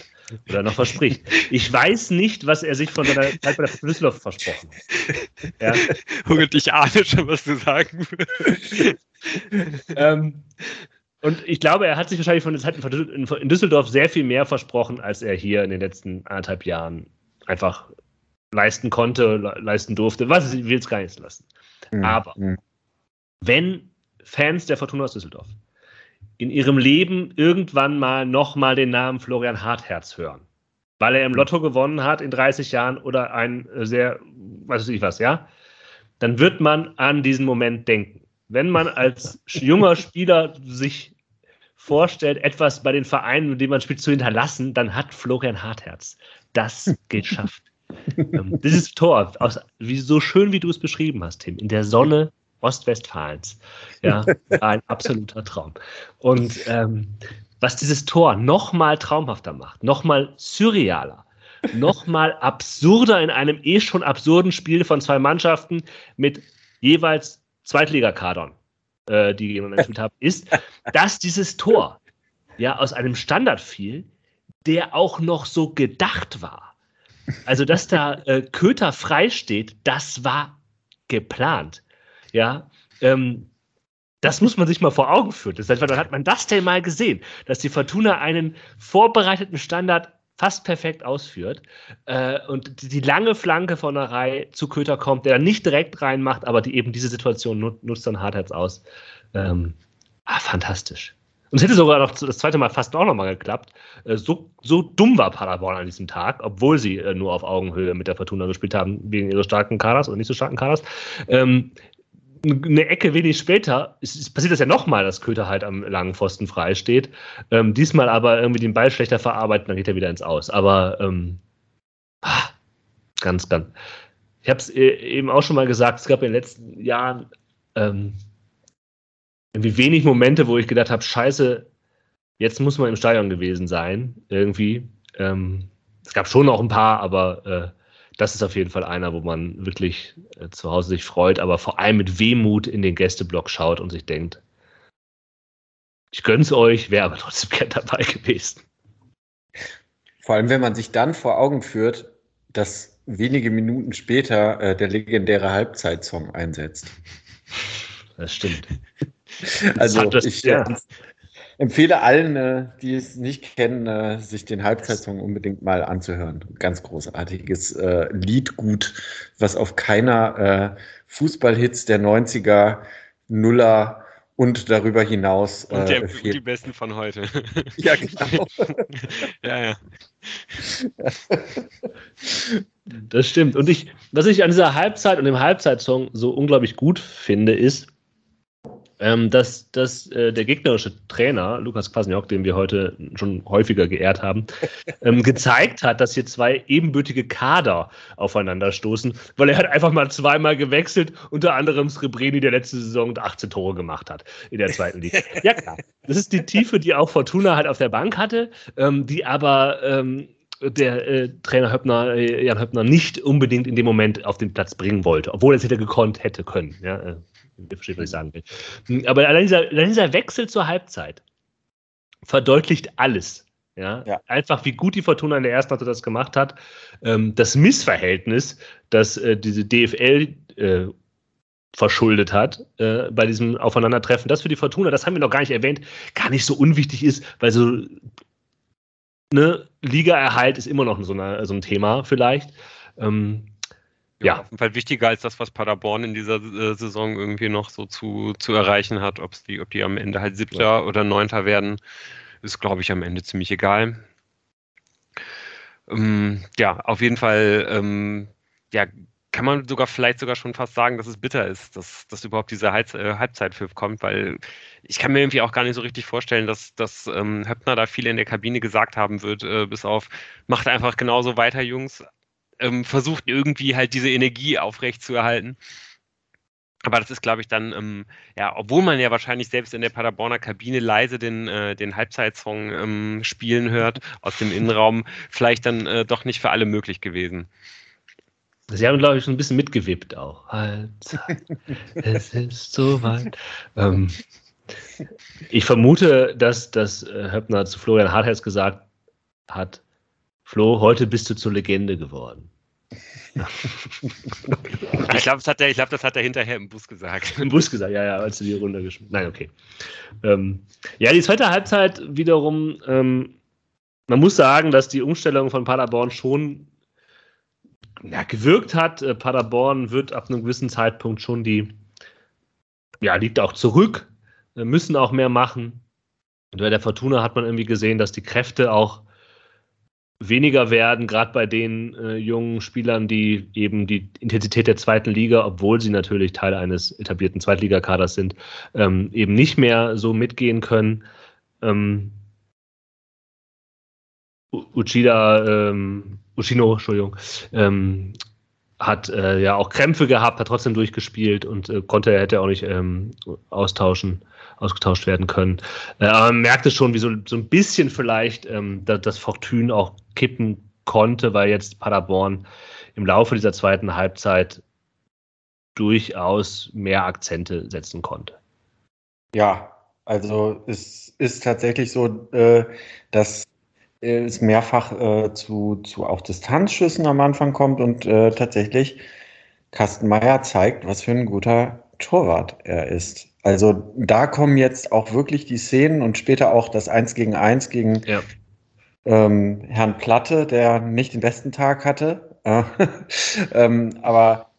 oder noch verspricht. Ich weiß nicht, was er sich von seiner Zeit bei der Düsseldorf versprochen hat. Ja. Und ich ahne schon, was du sagen würdest. ähm, Und ich glaube, er hat sich wahrscheinlich von den Zeiten in Düsseldorf sehr viel mehr versprochen, als er hier in den letzten anderthalb Jahren einfach leisten konnte, leisten durfte. Was ich will es gar nicht lassen. Mhm. Aber mhm. wenn Fans der Fortuna aus Düsseldorf in ihrem Leben irgendwann mal nochmal den Namen Florian Hartherz hören, weil er im Lotto gewonnen hat in 30 Jahren oder ein sehr, weiß ich was, ja, dann wird man an diesen Moment denken. Wenn man als junger Spieler sich vorstellt, etwas bei den Vereinen, mit denen man spielt, zu hinterlassen, dann hat Florian Hartherz das geschafft. Ähm, dieses Tor, aus, wie, so schön wie du es beschrieben hast, Tim, in der Sonne Ostwestfalens, ja, war ein absoluter Traum. Und ähm, was dieses Tor nochmal traumhafter macht, nochmal surrealer, nochmal absurder in einem eh schon absurden Spiel von zwei Mannschaften mit jeweils Zweitligakadern, äh, die gegeneinander gespielt haben, ist, dass dieses Tor ja aus einem Standard fiel, der auch noch so gedacht war. Also, dass da äh, Köter frei steht, das war geplant. Ja, ähm, das muss man sich mal vor Augen führen. Das heißt, dann hat man das denn mal gesehen, dass die Fortuna einen vorbereiteten Standard fast perfekt ausführt äh, und die, lange Flanke von der Reihe zu Köter kommt, der dann nicht direkt reinmacht, aber die eben diese Situation nut, nutzt dann Hartherz aus. Ähm, ah, fantastisch. Und es hätte sogar noch das zweite Mal fast auch nochmal geklappt. Äh, so, so dumm war Paderborn an diesem Tag, obwohl sie äh, nur auf Augenhöhe mit der Fortuna gespielt haben, wegen ihres starken Kaders oder nicht so starken Kaders. Ähm, eine Ecke wenig später passiert das ja nochmal, dass Köter halt am langen Pfosten frei steht. Ähm, diesmal aber irgendwie den Ball schlechter verarbeiten, dann geht er wieder ins Aus. Aber ähm, ah, ganz, ganz. Ich habe es e-, eben auch schon mal gesagt, es gab in den letzten Jahren ähm, irgendwie wenig Momente, wo ich gedacht habe, scheiße, jetzt muss man im Stadion gewesen sein, irgendwie. Ähm, es gab schon noch ein paar, aber äh, das ist auf jeden Fall einer, wo man wirklich äh, zu Hause sich freut, aber vor allem mit Wehmut in den Gästeblock schaut und sich denkt, ich gönn's euch, wäre aber trotzdem gern dabei gewesen. Vor allem, wenn man sich dann vor Augen führt, dass wenige Minuten später äh, der legendäre Halbzeitsong einsetzt. Das stimmt. Also das, ich ja. Empfehle allen, äh, die es nicht kennen, äh, sich den Halbzeitsong unbedingt mal anzuhören. Ganz großartiges äh, Liedgut, was auf keiner Fußballhits der 90er, Nuller und darüber hinaus. Und der, äh, die besten von heute. Ja, genau. ja, ja. Das stimmt. Und ich, was ich an dieser Halbzeit und dem Halbzeitsong so unglaublich gut finde, ist, ähm, dass, dass äh, der gegnerische Trainer, Lukas Kwasniok, den wir heute schon häufiger geehrt haben, ähm, gezeigt hat, dass hier zwei ebenbürtige Kader aufeinanderstoßen, weil er hat einfach mal zweimal gewechselt, unter anderem Srebreni, der letzte Saison 18 Tore gemacht hat in der zweiten Liga. Ja, klar. Das ist die Tiefe, die auch Fortuna halt auf der Bank hatte, ähm, die aber ähm, der äh, Trainer Höppner, äh, Jan Höppner nicht unbedingt in dem Moment auf den Platz bringen wollte, obwohl er es hätte gekonnt hätte können. Ja, äh, Ihr versteht, was ich sagen will. Aber allein dieser, allein dieser Wechsel zur Halbzeit verdeutlicht alles. Ja? ja? Einfach, wie gut die Fortuna in der ersten Halbzeit das gemacht hat. Ähm, das Missverhältnis, das äh, diese DFL äh, verschuldet hat äh, bei diesem Aufeinandertreffen, das für die Fortuna, das haben wir noch gar nicht erwähnt, gar nicht so unwichtig ist, weil so ne, Ligaerhalt ist immer noch so, eine, so ein Thema vielleicht. Ähm, ja, auf jeden Fall wichtiger als das, was Paderborn in dieser äh, Saison irgendwie noch so zu, zu erreichen hat. Ob's die, ob die am Ende halt Siebter ja. oder Neunter werden, ist, glaube ich, am Ende ziemlich egal. Ähm, ja, auf jeden Fall, ähm, ja, kann man sogar vielleicht sogar schon fast sagen, dass es bitter ist, dass, dass überhaupt dieser Heiz, äh, Halbzeitpfiff kommt, weil ich kann mir irgendwie auch gar nicht so richtig vorstellen, dass, dass ähm, Höppner da viel in der Kabine gesagt haben wird, äh, bis auf, macht einfach genauso weiter, Jungs, ähm, versucht irgendwie halt diese Energie aufrechtzuerhalten. Aber das ist, glaube ich, dann, ähm, ja, obwohl man ja wahrscheinlich selbst in der Paderborner Kabine leise den, äh, den Halbzeitsong ähm, spielen hört aus dem Innenraum, vielleicht dann äh, doch nicht für alle möglich gewesen. Sie haben, glaube ich, schon ein bisschen mitgewippt auch. Halbzeit, es ist soweit. Ähm, ich vermute, dass, dass äh, Höppner zu Florian Hartherz gesagt hat, Flo, heute bist du zur Legende geworden. ich glaube, das, hat er, glaub, das hat er hinterher im Bus gesagt. Im Bus gesagt, ja, ja, als du die runtergeschmissen Nein, okay. Ähm, ja, die zweite Halbzeit wiederum, ähm, man muss sagen, dass die Umstellung von Paderborn schon ja, gewirkt hat. Äh, Paderborn wird ab einem gewissen Zeitpunkt schon die, ja, liegt auch zurück, äh, müssen auch mehr machen. Und bei der Fortuna hat man irgendwie gesehen, dass die Kräfte auch weniger werden, gerade bei den äh, jungen Spielern, die eben die Intensität der zweiten Liga, obwohl sie natürlich Teil eines etablierten Zweitligakaders sind, ähm, eben nicht mehr so mitgehen können. Ähm, Uchida, ähm, Ushino, Entschuldigung, ähm, hat äh, ja auch Krämpfe gehabt, hat trotzdem durchgespielt und äh, konnte, er hätte auch nicht ähm, austauschen, ausgetauscht werden können. Äh, aber man merkte schon, wie so, so ein bisschen vielleicht ähm, dass, das Fortune auch kippen konnte, weil jetzt Paderborn im Laufe dieser zweiten Halbzeit durchaus mehr Akzente setzen konnte. Ja, also es ist tatsächlich so, äh, dass es mehrfach äh, zu, zu auch Distanzschüssen am Anfang kommt und äh, tatsächlich Kastenmeier zeigt, was für ein guter Torwart er ist. Also da kommen jetzt auch wirklich die Szenen und später auch das Eins gegen Eins gegen ja. ähm, Herrn Platte, der nicht den besten Tag hatte. ähm, aber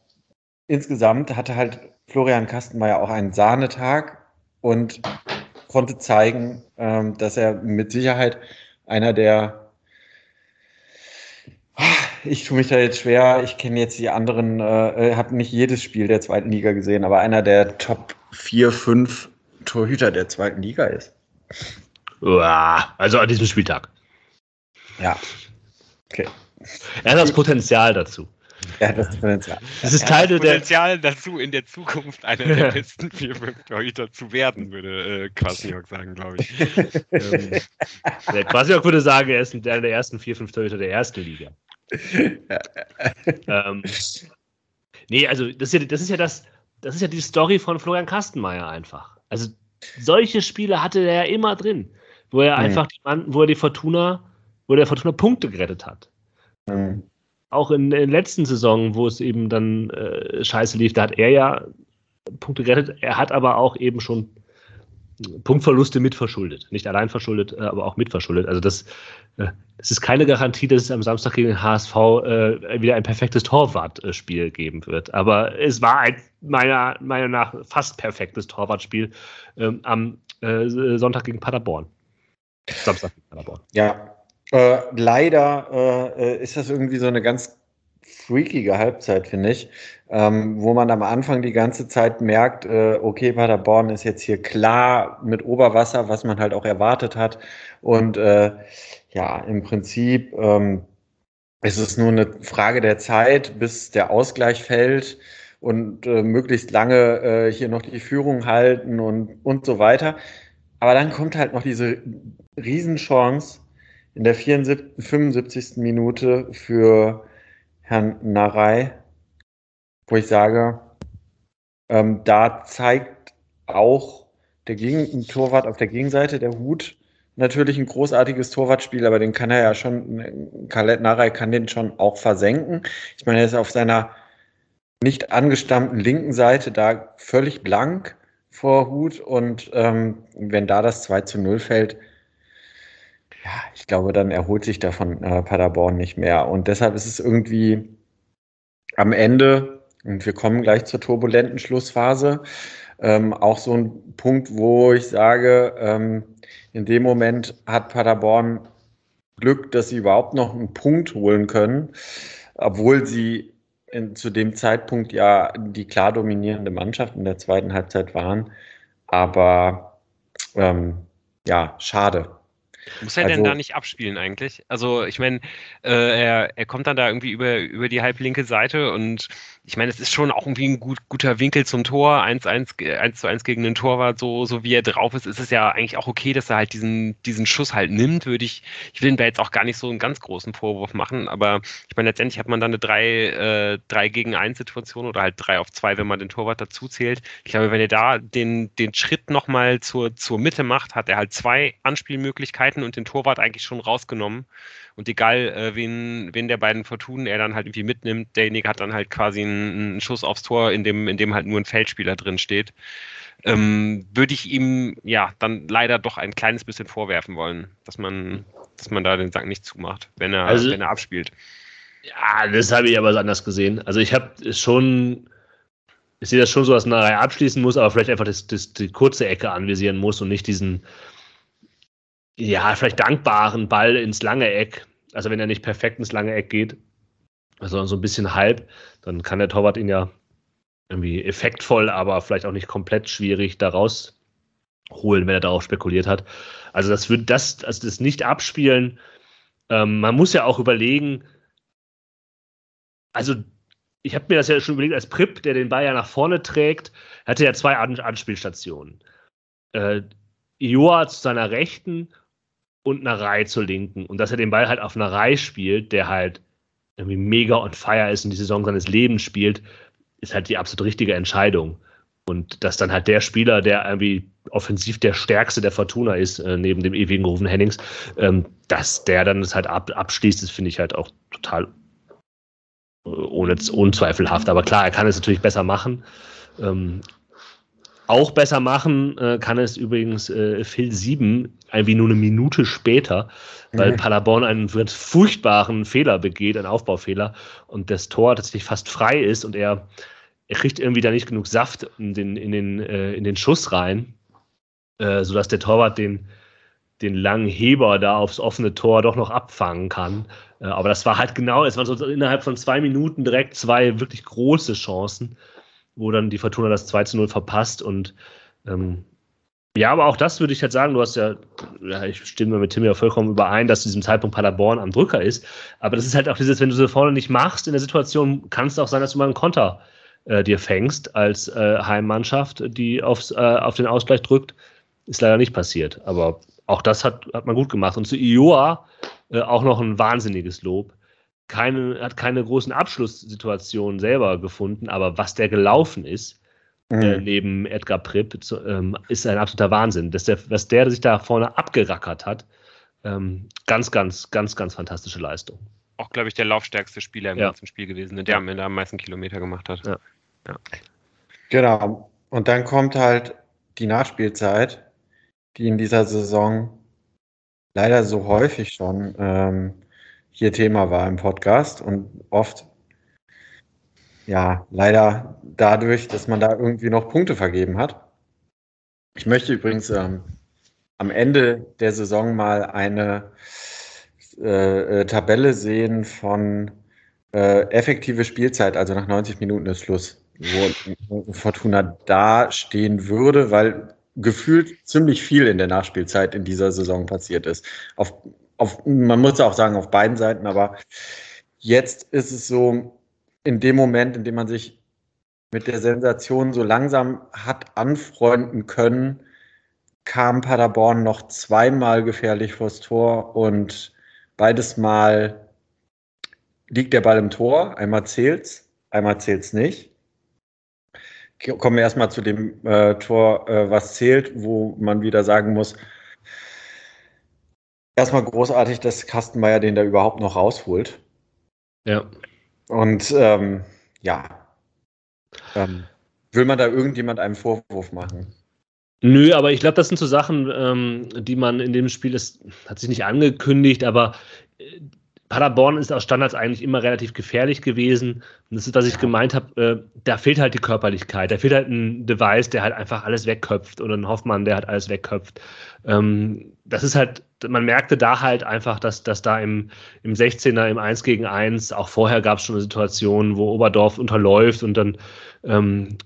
insgesamt hatte halt Florian Kastenmeier auch einen Sahnetag und konnte zeigen, ähm, dass er mit Sicherheit einer der ich tue mich da jetzt schwer. Ich kenne jetzt die anderen, äh, habe nicht jedes Spiel der zweiten Liga gesehen, aber einer der Top 4, 5 Torhüter der zweiten Liga ist. Also an diesem Spieltag. Ja. Okay. Er hat das Potenzial dazu. Er hat das Potenzial. Das ist Teil das Potenzial der dazu, in der Zukunft einer der besten vier, fünf Torhüter zu werden, würde äh, Kwasniok sagen, glaube ich. ähm, der Kwasniok würde sagen, er ist einer der ersten vier, fünf Torhüter der ersten Liga. ähm, nee, also das ist, ja, das ist ja das, das ist ja die Story von Florian Kastenmeier einfach. Also solche Spiele hatte er ja immer drin, wo er mhm. einfach die, wo er die Fortuna, wo der Fortuna Punkte gerettet hat. Mhm auch in, der letzten Saison, wo es eben dann äh, scheiße lief, da hat er ja Punkte gerettet. Er hat aber auch eben schon Punktverluste mitverschuldet. Nicht allein verschuldet, äh, aber auch mitverschuldet. Also das, äh, das ist keine Garantie, dass es am Samstag gegen den HSV äh, wieder ein perfektes Torwartspiel geben wird. Aber es war ein meiner Meinung nach fast perfektes Torwartspiel ähm, am Sonntag gegen Paderborn. Samstag gegen Paderborn. Ja, äh, leider äh, ist das irgendwie so eine ganz freakige Halbzeit, finde ich, ähm, wo man am Anfang die ganze Zeit merkt, äh, okay, Paderborn ist jetzt hier klar mit Oberwasser, was man halt auch erwartet hat. Und äh, ja, im Prinzip ähm, ist es nur eine Frage der Zeit, bis der Ausgleich fällt und äh, möglichst lange äh, hier noch die Führung halten und, und so weiter. Aber dann kommt halt noch diese Riesenchance in der 74, 75. Minute für Herrn Narei, wo ich sage, ähm, da zeigt auch der Gegen Torwart auf der Gegenseite, der Hut, natürlich ein großartiges Torwartspiel, aber den kann er ja schon, Khaled Narei kann den schon auch versenken. Ich meine, er ist auf seiner nicht angestammten linken Seite da völlig blank vor Hut und ähm, wenn da das 2 zu 0 fällt, ja, ich glaube, dann erholt sich davon äh, Paderborn nicht mehr. Und deshalb ist es irgendwie am Ende, und wir kommen gleich zur turbulenten Schlussphase, ähm, auch so ein Punkt, wo ich sage, ähm, in dem Moment hat Paderborn Glück, dass sie überhaupt noch einen Punkt holen können, obwohl sie in, zu dem Zeitpunkt ja die klar dominierende Mannschaft in der zweiten Halbzeit waren. Aber ähm, ja, schade. Muss er also, denn da nicht abspielen eigentlich? Also ich meine, äh, er, er kommt dann da irgendwie über, über die halblinke Seite und ich meine, es ist schon auch irgendwie ein gut, guter Winkel zum Tor, 1-1, 1 zu 1 gegen den Torwart, so, so wie er drauf ist, ist es ja eigentlich auch okay, dass er halt diesen, diesen Schuss halt nimmt, würde ich, ich will ihm da jetzt auch gar nicht so einen ganz großen Vorwurf machen, aber ich meine, letztendlich hat man dann eine 3, äh, 3 gegen 1 Situation oder halt 3 auf 2, wenn man den Torwart dazu zählt. Ich glaube, wenn er da den, den Schritt nochmal zur, zur Mitte macht, hat er halt zwei Anspielmöglichkeiten und den Torwart eigentlich schon rausgenommen. Und egal, äh, wen, wen der beiden Fortunen er dann halt irgendwie mitnimmt, derjenige hat dann halt quasi einen, einen Schuss aufs Tor, in dem, in dem halt nur ein Feldspieler drin steht. Ähm, würde ich ihm ja dann leider doch ein kleines bisschen vorwerfen wollen, dass man, dass man da den Sack nicht zumacht, wenn er, also, wenn er abspielt. Ja, das habe ich aber anders gesehen. Also ich habe schon, ich sehe das schon so, dass eine Reihe abschließen muss, aber vielleicht einfach das, das, die kurze Ecke anvisieren muss und nicht diesen, ja, vielleicht dankbaren Ball ins lange Eck. Also wenn er nicht perfekt ins lange Eck geht, sondern so ein bisschen halb, dann kann der Torwart ihn ja irgendwie effektvoll, aber vielleicht auch nicht komplett schwierig daraus holen, wenn er darauf spekuliert hat. Also das wird das, also das nicht abspielen. Ähm, man muss ja auch überlegen, also ich habe mir das ja schon überlegt, als Prip, der den Ball ja nach vorne trägt, hatte ja zwei Anspielstationen. Äh, Joa zu seiner Rechten und einer Reihe zur Linken. Und dass er den Ball halt auf einer Reihe spielt, der halt irgendwie mega on fire ist und die Saison seines Lebens spielt, ist halt die absolut richtige Entscheidung. Und dass dann halt der Spieler, der irgendwie offensiv der stärkste der Fortuna ist, äh, neben dem ewigen Rufen Hennings, ähm, dass der dann das halt ab, abschließt, das finde ich halt auch total äh, ohne, unzweifelhaft. Aber klar, er kann es natürlich besser machen. Ähm, auch besser machen äh, kann es übrigens äh, Phil 7, irgendwie nur eine Minute später, weil mhm. Paderborn einen furchtbaren Fehler begeht, einen Aufbaufehler, und das Tor tatsächlich fast frei ist und er, er kriegt irgendwie da nicht genug Saft in den, in den, äh, in den Schuss rein, äh, sodass der Torwart den, den langen Heber da aufs offene Tor doch noch abfangen kann. Äh, aber das war halt genau, es waren so innerhalb von zwei Minuten direkt zwei wirklich große Chancen wo dann die Fortuna das 2 zu 0 verpasst und ähm, ja, aber auch das würde ich halt sagen, du hast ja, ja, ich stimme mit Tim ja vollkommen überein, dass zu diesem Zeitpunkt Paderborn am Drücker ist. Aber das ist halt auch dieses, wenn du so vorne nicht machst in der Situation, kann es auch sein, dass du mal einen Konter äh, dir fängst als äh, Heimmannschaft, die aufs, äh, auf den Ausgleich drückt. Ist leider nicht passiert. Aber auch das hat, hat man gut gemacht. Und zu Ioa äh, auch noch ein wahnsinniges Lob keine, hat keine großen Abschlusssituationen selber gefunden, aber was der gelaufen ist, äh, mhm. äh, neben Edgar Pripp, zu, ähm, ist ein absoluter Wahnsinn. Dass der, was der sich da vorne abgerackert hat, ähm, ganz, ganz, ganz, ganz fantastische Leistung. Auch, glaube ich, der laufstärkste Spieler im ja. ganzen Spiel gewesen, der ja. am Ende am meisten Kilometer gemacht hat. Ja. ja. Genau. Und dann kommt halt die Nachspielzeit, die in dieser Saison leider so häufig schon ähm, hier Thema war im Podcast und oft, ja, leider dadurch, dass man da irgendwie noch Punkte vergeben hat. Ich möchte übrigens ähm, am Ende der Saison mal eine äh, äh Tabelle sehen von äh, effektive Spielzeit, also nach 90 Minuten ist Schluss, wo Fortuna da stehen würde, weil gefühlt ziemlich viel in der Nachspielzeit in dieser Saison passiert ist. Auf auf, man muss auch sagen, auf beiden Seiten, aber jetzt ist es so, in dem Moment, in dem man sich mit der Sensation so langsam hat anfreunden können, kam Paderborn noch zweimal gefährlich vors Tor und beides Mal liegt der Ball im Tor. Einmal zählt's, einmal zählt's nicht. Kommen wir erstmal zu dem äh, Tor, äh, was zählt, wo man wieder sagen muss, Erstmal großartig, dass Kastenmeier den da überhaupt noch rausholt. Ja. Und ähm, ja. Ähm, will man da irgendjemand einen Vorwurf machen? Nö, aber ich glaube, das sind so Sachen, ähm, die man in dem Spiel, das hat sich nicht angekündigt, aber äh, Paderborn ist aus Standards eigentlich immer relativ gefährlich gewesen. Und das ist, was ich gemeint habe, äh, da fehlt halt die Körperlichkeit. Da fehlt halt ein Device, der halt einfach alles wegköpft oder ein Hoffmann, der halt alles wegköpft. Ähm, das ist halt, man merkte da halt einfach, dass, dass da im, im 16er, im 1 gegen 1, auch vorher gab es schon eine Situation, wo Oberdorf unterläuft und dann ähm,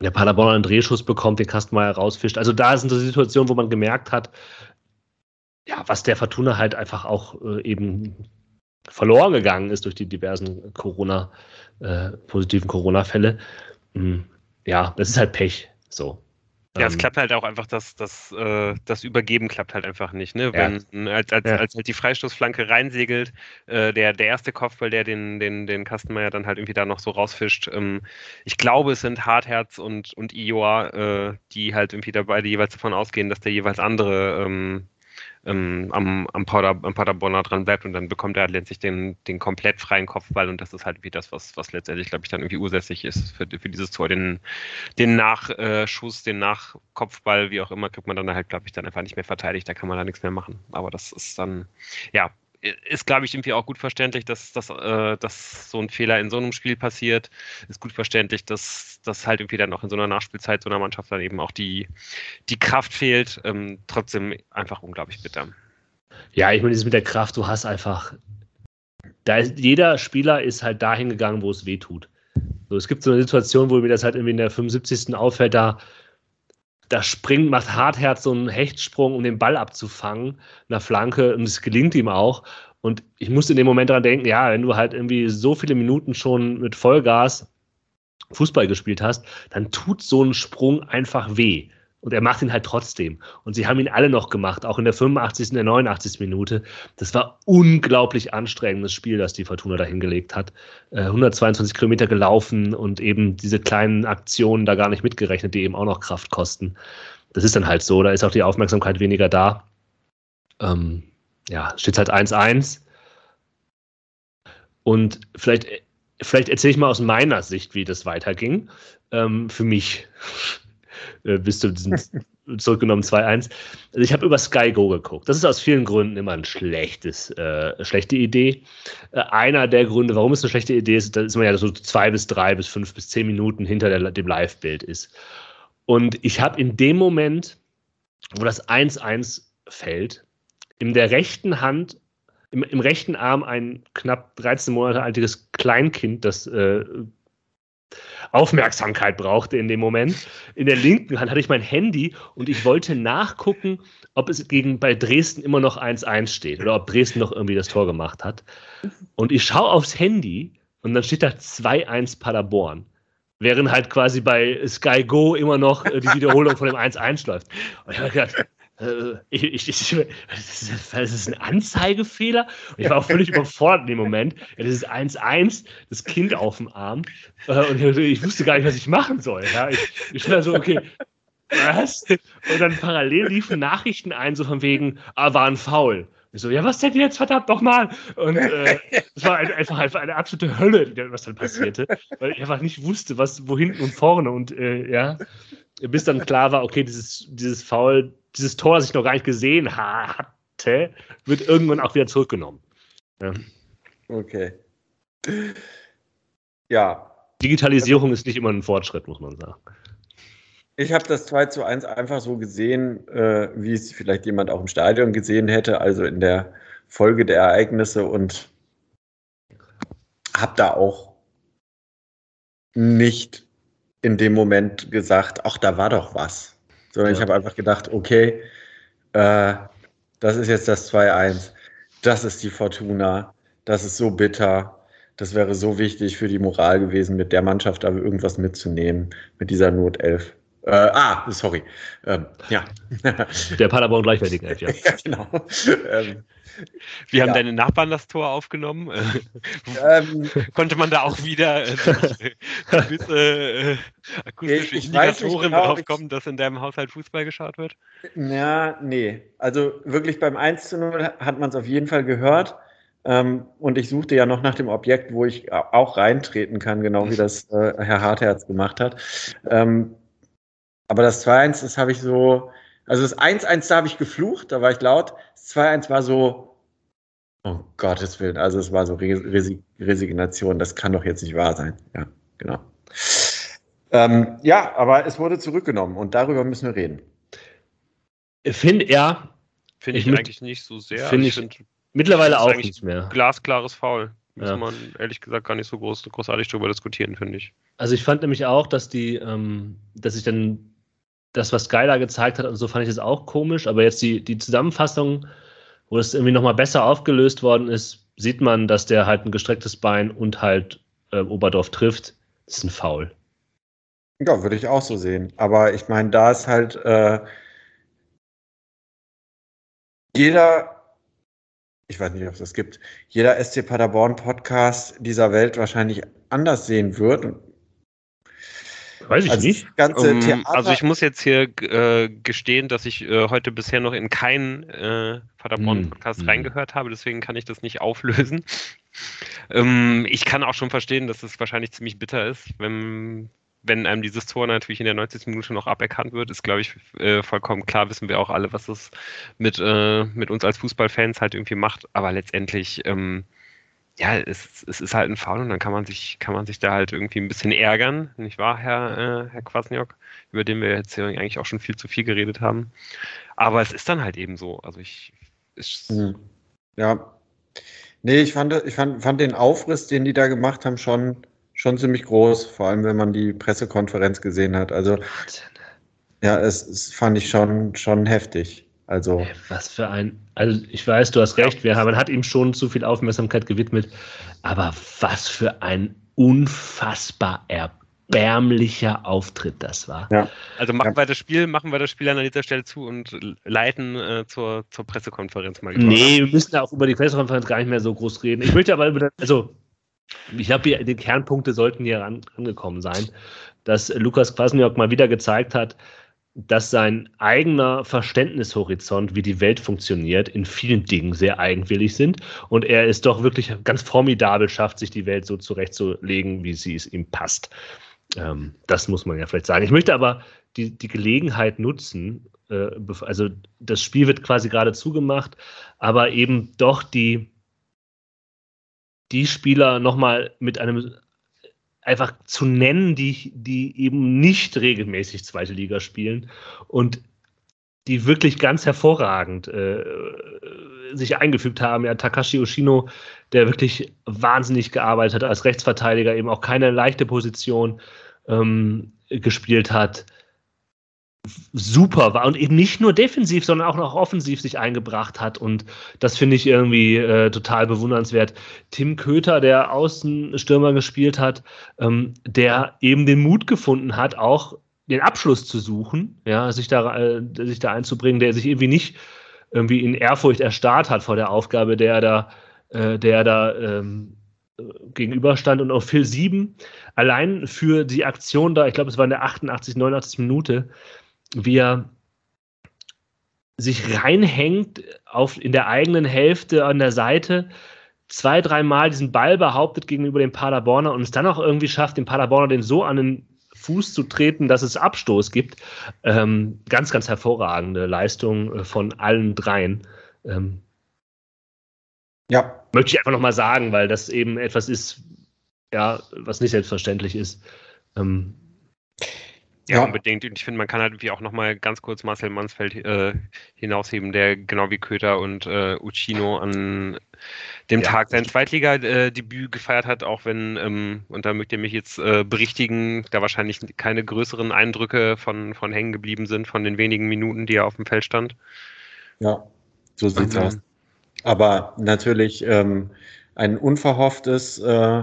der Paderborn einen Drehschuss bekommt, den Kastenmeier rausfischt. Also da sind so Situationen, wo man gemerkt hat, ja, was der Fortuna halt einfach auch äh, eben verloren gegangen ist durch die diversen Corona, äh, positiven Corona-Fälle. Hm, ja, das ist halt Pech. So. Ja, es ähm, klappt halt auch einfach, dass das, äh, das Übergeben klappt halt einfach nicht. Ne? Wenn, ja. als, als, ja. als halt die Freistoßflanke reinsegelt, äh, der, der erste Kopfball, der den, den, den Kastenmeier dann halt irgendwie da noch so rausfischt. Ähm, ich glaube, es sind Hartherz und, und Ioa, äh, die halt irgendwie dabei, die jeweils davon ausgehen, dass der jeweils andere ähm, ähm, am, am, Pader, am Paderborner dran bleibt und dann bekommt er letztlich den, den komplett freien Kopfball und das ist halt wie das, was, was letztendlich, glaube ich, dann irgendwie ursächlich ist für, für dieses Tor. Den, den Nachschuss, den Nachkopfball, wie auch immer, kriegt man dann halt, glaube ich, dann einfach nicht mehr verteidigt, da kann man da nichts mehr machen. Aber das ist dann, ja, ist, glaube ich, irgendwie auch gut verständlich, dass, dass, äh, dass so ein Fehler in so einem Spiel passiert. Ist gut verständlich, dass, dass halt irgendwie dann auch in so einer Nachspielzeit so einer Mannschaft dann eben auch die, die Kraft fehlt. Ähm, trotzdem einfach unglaublich bitter. Ja, ich meine, dieses mit der Kraft, du hast einfach. Da ist, jeder Spieler ist halt dahin gegangen, wo es weh tut. So, es gibt so eine Situation, wo mir das halt irgendwie in der 75. auffällt, da da springt, macht Hartherz so einen Hechtsprung, um den Ball abzufangen, einer Flanke, und es gelingt ihm auch. Und ich musste in dem Moment daran denken, ja, wenn du halt irgendwie so viele Minuten schon mit Vollgas Fußball gespielt hast, dann tut so ein Sprung einfach weh. Und er macht ihn halt trotzdem. Und sie haben ihn alle noch gemacht, auch in der 85., in der 89. Minute. Das war unglaublich anstrengendes Spiel, das die Fortuna da hingelegt hat. 122 äh, Kilometer gelaufen und eben diese kleinen Aktionen da gar nicht mitgerechnet, die eben auch noch Kraft kosten. Das ist dann halt so, da ist auch die Aufmerksamkeit weniger da. Ähm, ja, steht halt 1-1. Und vielleicht, vielleicht erzähle ich mal aus meiner Sicht, wie das weiterging. Ähm, für mich äh, bis zu diesem zurückgenommen 2-1. Also ich habe über Sky Go geguckt. Das ist aus vielen Gründen immer ein schlechtes, äh, schlechte Idee. Äh, einer der Gründe, warum es eine schlechte Idee ist, dass man ja so zwei bis drei bis fünf bis zehn Minuten hinter der, dem Live-Bild ist. Und ich habe in dem Moment, wo das 1-1 fällt, in der rechten Hand, im, im, rechten Arm ein knapp 13 Monate altes Kleinkind, das äh, Aufmerksamkeit brauchte in dem Moment. In der linken Hand hatte ich mein Handy und ich wollte nachgucken, ob es gegen bei Dresden immer noch 1-1 steht oder ob Dresden noch irgendwie das Tor gemacht hat. Und ich schaue aufs Handy und dann steht da 2-1 Paderborn. Während halt quasi bei Sky Go immer noch äh, die Wiederholung von dem 1-1 läuft. Und ich habe gedacht, ich, ich, ich, das, ist, ein Anzeigefehler. Und ich war auch völlig überfordert in dem Moment. Ja, das ist 1-1, das Kind auf dem Arm. Äh, und ich wusste gar nicht, was ich machen soll. Ja, ich, ich war so, okay, was? Und dann parallel liefen Nachrichten ein, so von wegen, ah, war ein Foul. Ich so, ja, was denn jetzt, verdammt nochmal? Und äh, es war einfach, einfach eine absolute Hölle, was dann passierte, weil ich einfach nicht wusste, was, wo hinten und vorne und äh, ja, bis dann klar war, okay, dieses, dieses Foul dieses Tor, das ich noch gar nicht gesehen hatte, wird irgendwann auch wieder zurückgenommen. Ja. Okay. Ja. Digitalisierung ist nicht immer ein Fortschritt, muss man sagen. Ich habe das 2 zu 1 einfach so gesehen, äh, wie es vielleicht jemand auch im Stadion gesehen hätte, also in der Folge der Ereignisse und habe da auch nicht in dem Moment gesagt, ach, da war doch was sondern ja. ich habe einfach gedacht, okay, äh, das ist jetzt das 2-1, das ist die Fortuna, das ist so bitter, das wäre so wichtig für die Moral gewesen, mit der Mannschaft aber irgendwas mitzunehmen, mit dieser Notelf. Äh, ah, sorry. Ähm, ja. Der Paderborn gleichwertigen Elf, ja. ja, genau. Ähm, wie haben ja. deine Nachbarn das Tor aufgenommen? Ähm, Konnte man da auch wieder äh, gewisse äh, akustische ich Indikatoren genau, drauf kommen, dass in deinem Haushalt Fußball geschaut wird? Ja, nee. Also wirklich beim 1 zu 0 hat man es auf jeden Fall gehört. Ähm, und ich suchte ja noch nach dem Objekt, wo ich auch reintreten kann, genau wie mhm. das äh, Herr Hartherz gemacht hat. Ähm, aber das 2-1, das habe ich so, also das 1-1, da habe ich geflucht, da war ich laut. Das 2-1 war so, oh Gottes Willen, also es war so Resig Resignation, das kann doch jetzt nicht wahr sein. Ja, genau. Ähm, ja, aber es wurde zurückgenommen und darüber müssen wir reden. Finde ja. Finde ich, ich, eigentlich nicht so sehr. Finde ich, find, mittlerweile auch nicht mehr. Glasklares Foul. Muss ja. man ehrlich gesagt gar nicht so groß, großartig darüber diskutieren, finde ich. Also ich fand nämlich auch, dass die, ähm, dass ich dann das, was Skylar gezeigt hat und so, fand ich das auch komisch. Aber jetzt die, die Zusammenfassung, wo das irgendwie nochmal besser aufgelöst worden ist, sieht man, dass der halt ein gestrecktes Bein und halt äh, Oberdorf trifft. Das ist ein Foul. Ja, würde ich auch so sehen. Aber ich meine, da ist halt äh, jeder, ich weiß nicht, ob es das gibt, jeder SC Paderborn Podcast dieser Welt wahrscheinlich anders sehen wird. Weiß ich also nicht. Um, also ich muss jetzt hier äh, gestehen, dass ich äh, heute bisher noch in keinen äh, Paderborn-Podcast hm, hm. reingehört habe, deswegen kann ich das nicht auflösen. ähm, ich kann auch schon verstehen, dass es wahrscheinlich ziemlich bitter ist, wenn, wenn einem dieses Tor natürlich in der 90. Minute noch aberkannt wird, ist, glaube ich, äh, vollkommen klar, wissen wir auch alle, was das mit, äh, mit uns als Fußballfans halt irgendwie macht. Aber letztendlich ähm, ja, es, es ist halt ein Foul und dann kann man sich, kann man sich da halt irgendwie ein bisschen ärgern, nicht wahr, Herr, äh, Herr Kwasniok, über den wir jetzt hier eigentlich auch schon viel zu viel geredet haben. Aber es ist dann halt eben so. Also ich. ich mhm. ja. Nee, ich fand, ich fand, fand den Aufriss, den die da gemacht haben, schon, schon ziemlich groß, vor allem wenn man die Pressekonferenz gesehen hat. Also ja, es, es fand ich schon, schon heftig. Also. Was für ein. Also, ich weiß, du hast recht, wir haben, man hat ihm schon zu viel Aufmerksamkeit gewidmet, aber was für ein unfassbar erbärmlicher Auftritt das war. Ja. Also machen ja. wir das Spiel, machen wir das Spiel an dieser Stelle zu und leiten äh, zur, zur Pressekonferenz mal. Nee, wir müssen auch über die Pressekonferenz gar nicht mehr so groß reden. Ich möchte aber über, also ich glaube, die Kernpunkte sollten hier angekommen sein, dass Lukas Kwasniok mal wieder gezeigt hat, dass sein eigener Verständnishorizont, wie die Welt funktioniert, in vielen Dingen sehr eigenwillig sind. Und er ist doch wirklich ganz formidabel schafft, sich die Welt so zurechtzulegen, wie sie es ihm passt. Ähm, das muss man ja vielleicht sagen. Ich möchte aber die, die Gelegenheit nutzen, äh, also das Spiel wird quasi gerade zugemacht, aber eben doch die, die Spieler nochmal mit einem einfach zu nennen, die, die eben nicht regelmäßig zweite Liga spielen und die wirklich ganz hervorragend äh, sich eingefügt haben. Ja, Takashi Oshino, der wirklich wahnsinnig gearbeitet hat als Rechtsverteidiger, eben auch keine leichte Position ähm, gespielt hat super war und eben nicht nur defensiv, sondern auch noch offensiv sich eingebracht hat. Und das finde ich irgendwie äh, total bewundernswert. Tim Köter, der Außenstürmer gespielt hat, ähm, der eben den Mut gefunden hat, auch den Abschluss zu suchen, ja, sich da, äh, sich da einzubringen, der sich irgendwie nicht irgendwie in Ehrfurcht erstarrt hat vor der Aufgabe, der da, äh, der da ähm, gegenüberstand und auch Phil 7 allein für die Aktion da, ich glaube, es war in der 88, 89 Minute, wie er sich reinhängt auf, in der eigenen Hälfte an der Seite, zwei, dreimal diesen Ball behauptet gegenüber dem Paderborner und es dann auch irgendwie schafft, dem Paderborner den so an den Fuß zu treten, dass es Abstoß gibt. Ähm, ganz, ganz hervorragende Leistung äh, von allen dreien. Ähm, ja. Möchte ich einfach nochmal sagen, weil das eben etwas ist, ja, was nicht selbstverständlich ist. Ähm, ja, ja, unbedingt. Und ich finde, man kann halt wie auch nochmal ganz kurz Marcel Mansfeld äh, hinausheben, der genau wie Köter und äh, Uccino an dem ja. Tag sein Zweitliga-Debüt gefeiert hat, auch wenn, ähm, und da mögt ihr mich jetzt äh, berichtigen, da wahrscheinlich keine größeren Eindrücke von, von hängen geblieben sind, von den wenigen Minuten, die er auf dem Feld stand. Ja, so sieht's aus. Aber natürlich ähm, ein unverhofftes äh,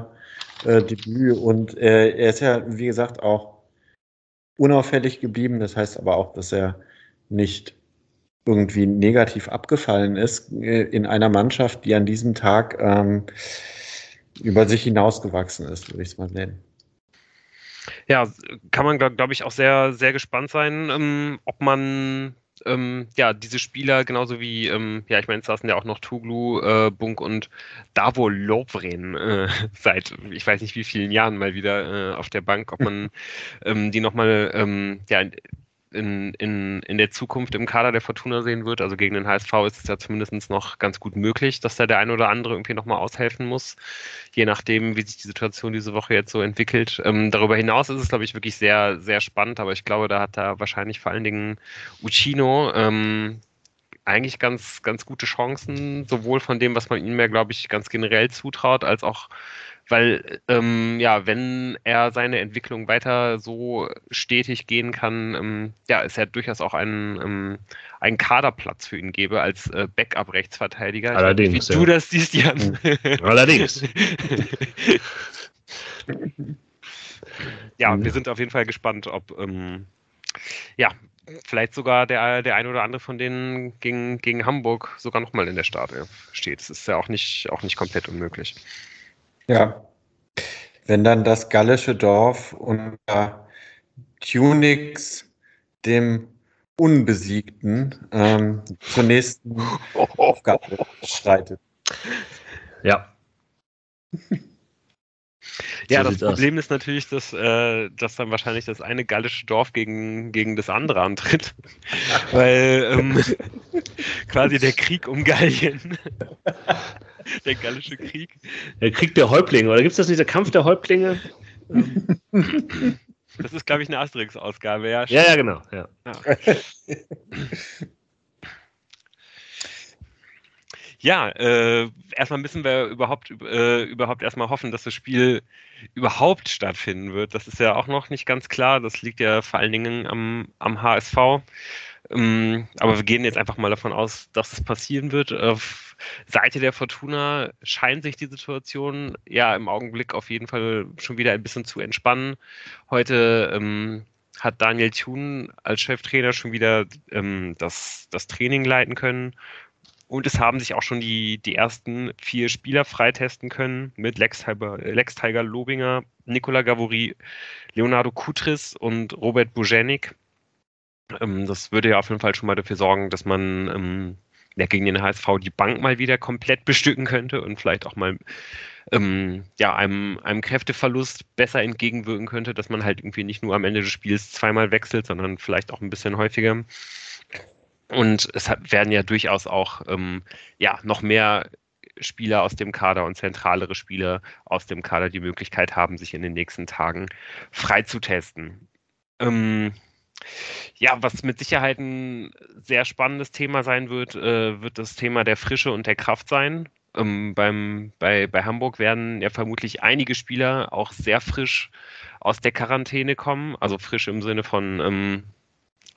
äh, Debüt und äh, er ist ja, wie gesagt, auch unauffällig geblieben. Das heißt aber auch, dass er nicht irgendwie negativ abgefallen ist äh, in einer Mannschaft, die an diesem Tag ähm, über sich hinausgewachsen ist, würde ich es mal nennen. Ja, kann man, glaube glaub ich, auch sehr, sehr gespannt sein, ähm, ob man ähm, ja, diese Spieler, genauso wie, ähm, ja, ich meine, es saßen ja auch noch Tuglu, äh, Bunk und Davo Lovren äh, seit, ich weiß nicht wie vielen Jahren mal wieder äh, auf der Bank, ob man ähm, die nochmal, ähm, ja, in, in, in der Zukunft im Kader der Fortuna sehen wird. Also gegen den HSV ist es ja zumindest noch ganz gut möglich, dass da der ein oder andere irgendwie nochmal aushelfen muss, je nachdem, wie sich die Situation diese Woche jetzt so entwickelt. Ähm, darüber hinaus ist es, glaube ich, wirklich sehr, sehr spannend, aber ich glaube, da hat da wahrscheinlich vor allen Dingen Uccino ähm, eigentlich ganz, ganz gute Chancen, sowohl von dem, was man ihm mehr, glaube ich, ganz generell zutraut, als auch weil ähm, ja, wenn er seine Entwicklung weiter so stetig gehen kann, ähm, ja, ist ja durchaus auch ein, ähm, ein Kaderplatz für ihn gäbe als äh, Backup-Rechtsverteidiger. Allerdings. Wie ja. du das siehst, Jan. Allerdings. ja, wir sind auf jeden Fall gespannt, ob ähm, ja, vielleicht sogar der, der ein oder andere von denen gegen, gegen Hamburg sogar nochmal in der Startelf steht. Das ist ja auch nicht, auch nicht komplett unmöglich. Ja. Wenn dann das gallische Dorf unter Tunix, dem Unbesiegten, ähm, zur nächsten Aufgabe schreitet. Ja. Ja, das Problem aus. ist natürlich, dass, äh, dass dann wahrscheinlich das eine gallische Dorf gegen, gegen das andere antritt. Weil ähm, quasi der Krieg um Gallien. der gallische Krieg. Der Krieg der Häuptlinge, oder gibt es das nicht, der Kampf der Häuptlinge? das ist, glaube ich, eine Asterix-Ausgabe, ja. Ja, ja, genau. Ja. ja. Ja, äh, erstmal müssen wir überhaupt, äh, überhaupt erstmal hoffen, dass das Spiel überhaupt stattfinden wird. Das ist ja auch noch nicht ganz klar. Das liegt ja vor allen Dingen am, am HSV. Ähm, aber wir gehen jetzt einfach mal davon aus, dass es passieren wird. Auf Seite der Fortuna scheint sich die Situation ja im Augenblick auf jeden Fall schon wieder ein bisschen zu entspannen. Heute ähm, hat Daniel Thun als Cheftrainer schon wieder ähm, das, das Training leiten können und es haben sich auch schon die, die ersten vier Spieler freitesten können mit Lex Tiger, Lex Tiger Lobinger, Nicola Gavori, Leonardo Kutris und Robert Bujenik. Ähm, das würde ja auf jeden Fall schon mal dafür sorgen, dass man ähm, ja, gegen den HSV die Bank mal wieder komplett bestücken könnte und vielleicht auch mal ähm, ja, einem, einem Kräfteverlust besser entgegenwirken könnte, dass man halt irgendwie nicht nur am Ende des Spiels zweimal wechselt, sondern vielleicht auch ein bisschen häufiger. Und es hat, werden ja durchaus auch ähm, ja, noch mehr Spieler aus dem Kader und zentralere Spieler aus dem Kader die Möglichkeit haben, sich in den nächsten Tagen frei zu testen. Ähm, ja, was mit Sicherheit ein sehr spannendes Thema sein wird, äh, wird das Thema der Frische und der Kraft sein. Ähm, beim, bei, bei Hamburg werden ja vermutlich einige Spieler auch sehr frisch aus der Quarantäne kommen, also frisch im Sinne von ähm,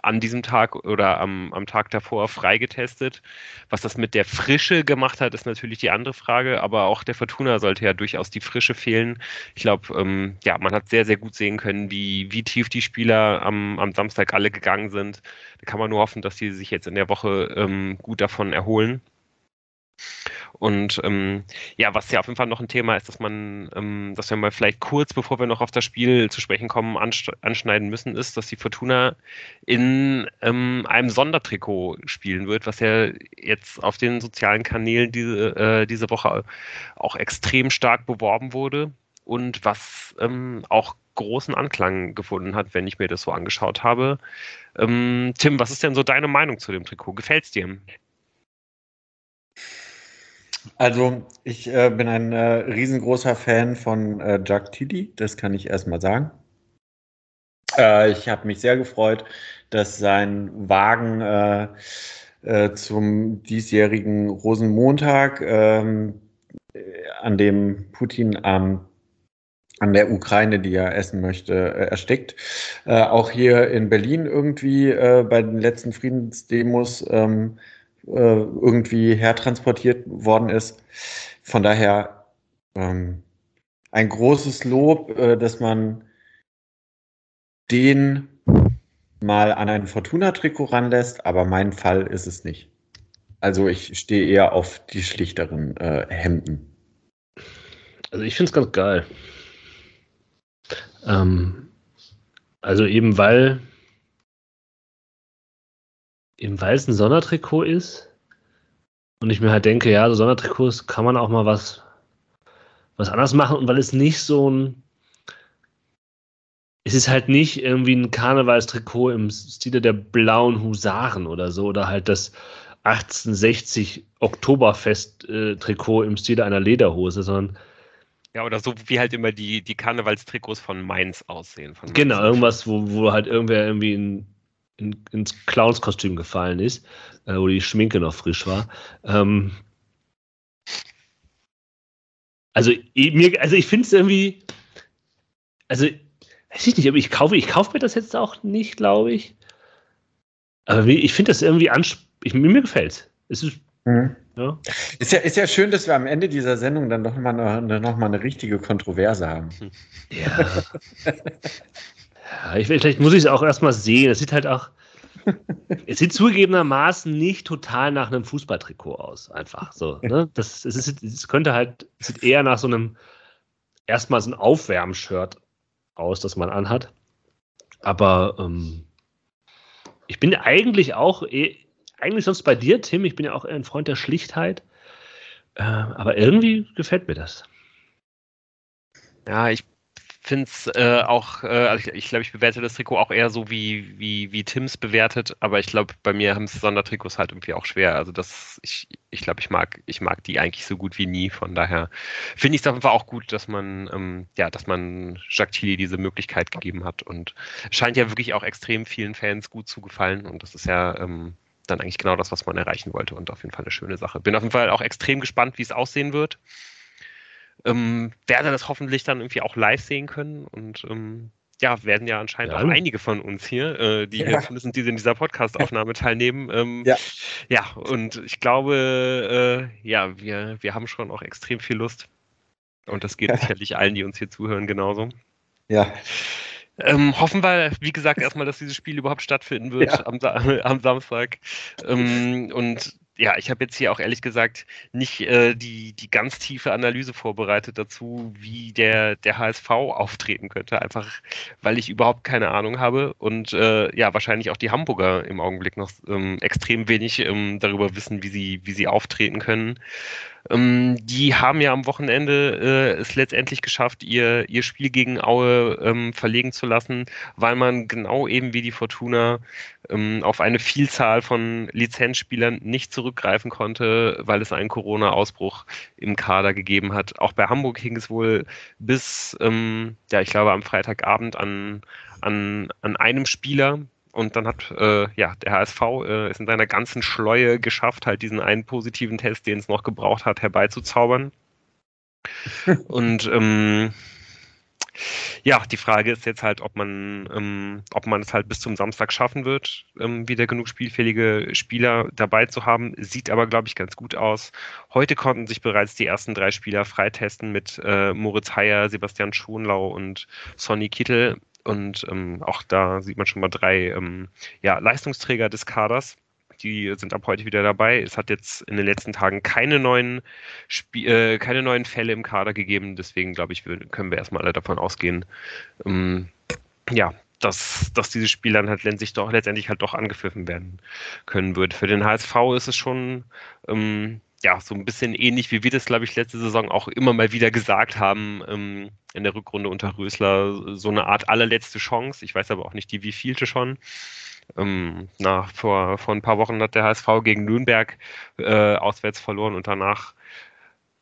an diesem Tag oder am, am Tag davor freigetestet. Was das mit der Frische gemacht hat, ist natürlich die andere Frage, aber auch der Fortuna sollte ja durchaus die Frische fehlen. Ich glaube, ähm, ja, man hat sehr, sehr gut sehen können, wie, wie tief die Spieler am, am Samstag alle gegangen sind. Da kann man nur hoffen, dass die sich jetzt in der Woche ähm, gut davon erholen. Und ähm, ja, was ja auf jeden Fall noch ein Thema ist, dass man, ähm, dass wir mal vielleicht kurz, bevor wir noch auf das Spiel zu sprechen kommen, anschneiden müssen, ist, dass die Fortuna in ähm, einem Sondertrikot spielen wird, was ja jetzt auf den sozialen Kanälen diese, äh, diese Woche auch extrem stark beworben wurde und was ähm, auch großen Anklang gefunden hat, wenn ich mir das so angeschaut habe. Ähm, Tim, was ist denn so deine Meinung zu dem Trikot? Gefällt es dir? Also, ich äh, bin ein äh, riesengroßer Fan von äh, Jack Tilly, das kann ich erstmal sagen. Äh, ich habe mich sehr gefreut, dass sein Wagen äh, äh, zum diesjährigen Rosenmontag, ähm, an dem Putin am an der Ukraine, die er essen möchte, erstickt. Äh, auch hier in Berlin irgendwie äh, bei den letzten Friedensdemos ähm, äh, irgendwie hertransportiert worden ist. Von daher ähm, ein großes Lob, äh, dass man den mal an ein Fortuna-Trikot ranlässt, aber mein Fall ist es nicht. Also ich stehe eher auf die schlichteren äh, Hemden. Also ich finde es ganz geil. Ähm, also eben weil im weißen Sondertrikot ist und ich mir halt denke, ja, so Sondertrikots kann man auch mal was, was anders machen und weil es nicht so ein es ist halt nicht irgendwie ein Karnevalstrikot im Stile der blauen Husaren oder so oder halt das 1860 Oktoberfest-Trikot im Stile einer Lederhose, sondern ja, oder so wie halt immer die, die Karnevalstrikots von Mainz aussehen. Von genau, irgendwas, wo, wo halt irgendwer irgendwie ein in, ins Clownskostüm gefallen ist, äh, wo die Schminke noch frisch war. Ähm, Also, mir, also ich finde es irgendwie, also, weiß ich nicht, aber ich kaufe, ich kaufe mir das jetzt auch nicht, glaube ich. Aber ich finde das irgendwie ansprechend. Mir gefällt es. Ist, mhm. ja. Ist, ja, ist ja schön, dass wir am Ende dieser Sendung dann doch mal eine, noch mal eine richtige Kontroverse haben. Ja. ja ich, vielleicht muss ich es auch erstmal sehen. Es sieht halt auch. es sieht zugegebenermaßen nicht total nach einem Fußballtrikot aus, einfach so. Ne? Das, es, ist, es könnte halt, es sieht eher nach so einem, erstmal so ein Aufwärmshirt aus, das man anhat. Aber ähm, ich bin eigentlich auch, eh, eigentlich sonst bei dir, Tim, ich bin ja auch ein Freund der Schlichtheit. Äh, aber irgendwie gefällt mir das. Ja, ich finde es äh, auch, äh, also ich, ich glaube, ich bewerte das Trikot auch eher so wie, wie, wie Tims bewertet, aber ich glaube, bei mir haben es Sondertrikots halt irgendwie auch schwer. Also das, ich, ich glaube, ich mag, ich mag die eigentlich so gut wie nie. Von daher finde ich es auf jeden Fall auch gut, dass man, ähm, ja, dass man Jacques Chili diese Möglichkeit gegeben hat und scheint ja wirklich auch extrem vielen Fans gut zu gefallen und das ist ja ähm, dann eigentlich genau das, was man erreichen wollte und auf jeden Fall eine schöne Sache. Bin auf jeden Fall auch extrem gespannt, wie es aussehen wird ähm, werde das hoffentlich dann irgendwie auch live sehen können und ähm, ja, werden ja anscheinend ja. auch einige von uns hier, äh, die ja. zumindest diese in dieser Podcast-Aufnahme teilnehmen. Ähm, ja. ja, und ich glaube, äh, ja, wir, wir haben schon auch extrem viel Lust. Und das geht sicherlich allen, die uns hier zuhören, genauso. Ja. Ähm, hoffen wir, wie gesagt, erstmal, dass dieses Spiel überhaupt stattfinden wird ja. am, am, Samstag. Ähm, und ja, ich habe jetzt hier auch ehrlich gesagt nicht äh, die, die ganz tiefe Analyse vorbereitet dazu, wie der, der HSV auftreten könnte, einfach weil ich überhaupt keine Ahnung habe und äh, ja, wahrscheinlich auch die Hamburger im Augenblick noch ähm, extrem wenig ähm, darüber wissen, wie sie, wie sie auftreten können. Ähm, die haben ja am Wochenende äh, es letztendlich geschafft, ihr, ihr Spiel gegen Aue ähm, verlegen zu lassen, weil man genau eben wie die Fortuna ähm, auf eine Vielzahl von Lizenzspielern nicht zurückgreifen konnte, weil es einen Corona-Ausbruch im Kader gegeben hat. Auch bei Hamburg hing es wohl bis, ähm, ja, ich glaube, am Freitagabend an, an, an einem Spieler, und dann hat äh, ja der HSV äh, es in seiner ganzen Schleue geschafft, halt diesen einen positiven Test, den es noch gebraucht hat, herbeizuzaubern. und ähm, ja, die Frage ist jetzt halt, ob man, ähm, ob man es halt bis zum Samstag schaffen wird, ähm, wieder genug spielfähige Spieler dabei zu haben. Sieht aber, glaube ich, ganz gut aus. Heute konnten sich bereits die ersten drei Spieler freitesten mit äh, Moritz Heyer, Sebastian Schonlau und Sonny Kittel. Und ähm, auch da sieht man schon mal drei ähm, ja, Leistungsträger des Kaders. Die sind ab heute wieder dabei. Es hat jetzt in den letzten Tagen keine neuen, Spie äh, keine neuen Fälle im Kader gegeben. Deswegen glaube ich, können wir erstmal alle davon ausgehen, ähm, ja, dass, dass dieses Spiel dann halt letztendlich, doch, letztendlich halt doch angepfiffen werden können wird. Für den HSV ist es schon ähm, ja, so ein bisschen ähnlich, wie wir das, glaube ich, letzte Saison auch immer mal wieder gesagt haben, ähm, in der Rückrunde unter Rösler, so eine Art allerletzte Chance. Ich weiß aber auch nicht die wievielte schon. Ähm, na, vor, vor ein paar Wochen hat der HSV gegen Nürnberg äh, auswärts verloren und danach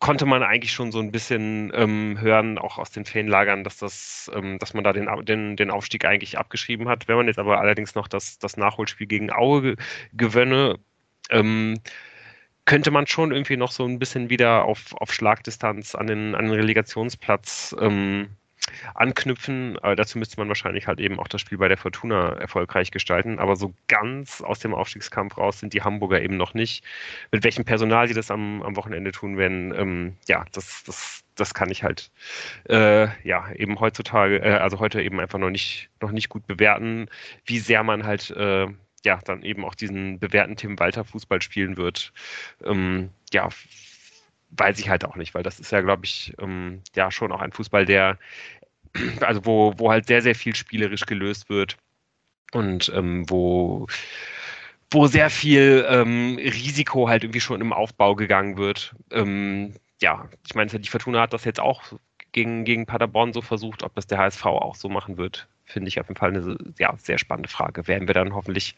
konnte man eigentlich schon so ein bisschen ähm, hören, auch aus den Fanlagern, dass das, ähm, dass man da den, den, den Aufstieg eigentlich abgeschrieben hat. Wenn man jetzt aber allerdings noch das, das Nachholspiel gegen Aue gewönne, ähm, könnte man schon irgendwie noch so ein bisschen wieder auf, auf Schlagdistanz an den, an den Relegationsplatz ähm, anknüpfen. Aber dazu müsste man wahrscheinlich halt eben auch das Spiel bei der Fortuna erfolgreich gestalten. Aber so ganz aus dem Aufstiegskampf raus sind die Hamburger eben noch nicht. Mit welchem Personal sie das am, am Wochenende tun werden, ähm, ja, das, das, das kann ich halt äh, ja eben heutzutage, äh, also heute eben einfach noch nicht, noch nicht gut bewerten, wie sehr man halt äh, ja, dann eben auch diesen bewährten Tim Walter Fußball spielen wird. Ähm, ja, weiß ich halt auch nicht, weil das ist ja, glaube ich, ähm, ja schon auch ein Fußball, der, also wo, wo halt sehr, sehr viel spielerisch gelöst wird und ähm, wo, wo sehr viel ähm, Risiko halt irgendwie schon im Aufbau gegangen wird. Ähm, ja, ich meine, die Fortuna hat das jetzt auch gegen, gegen Paderborn so versucht, ob das der HSV auch so machen wird, finde ich auf jeden Fall eine ja, sehr spannende Frage. Werden wir dann hoffentlich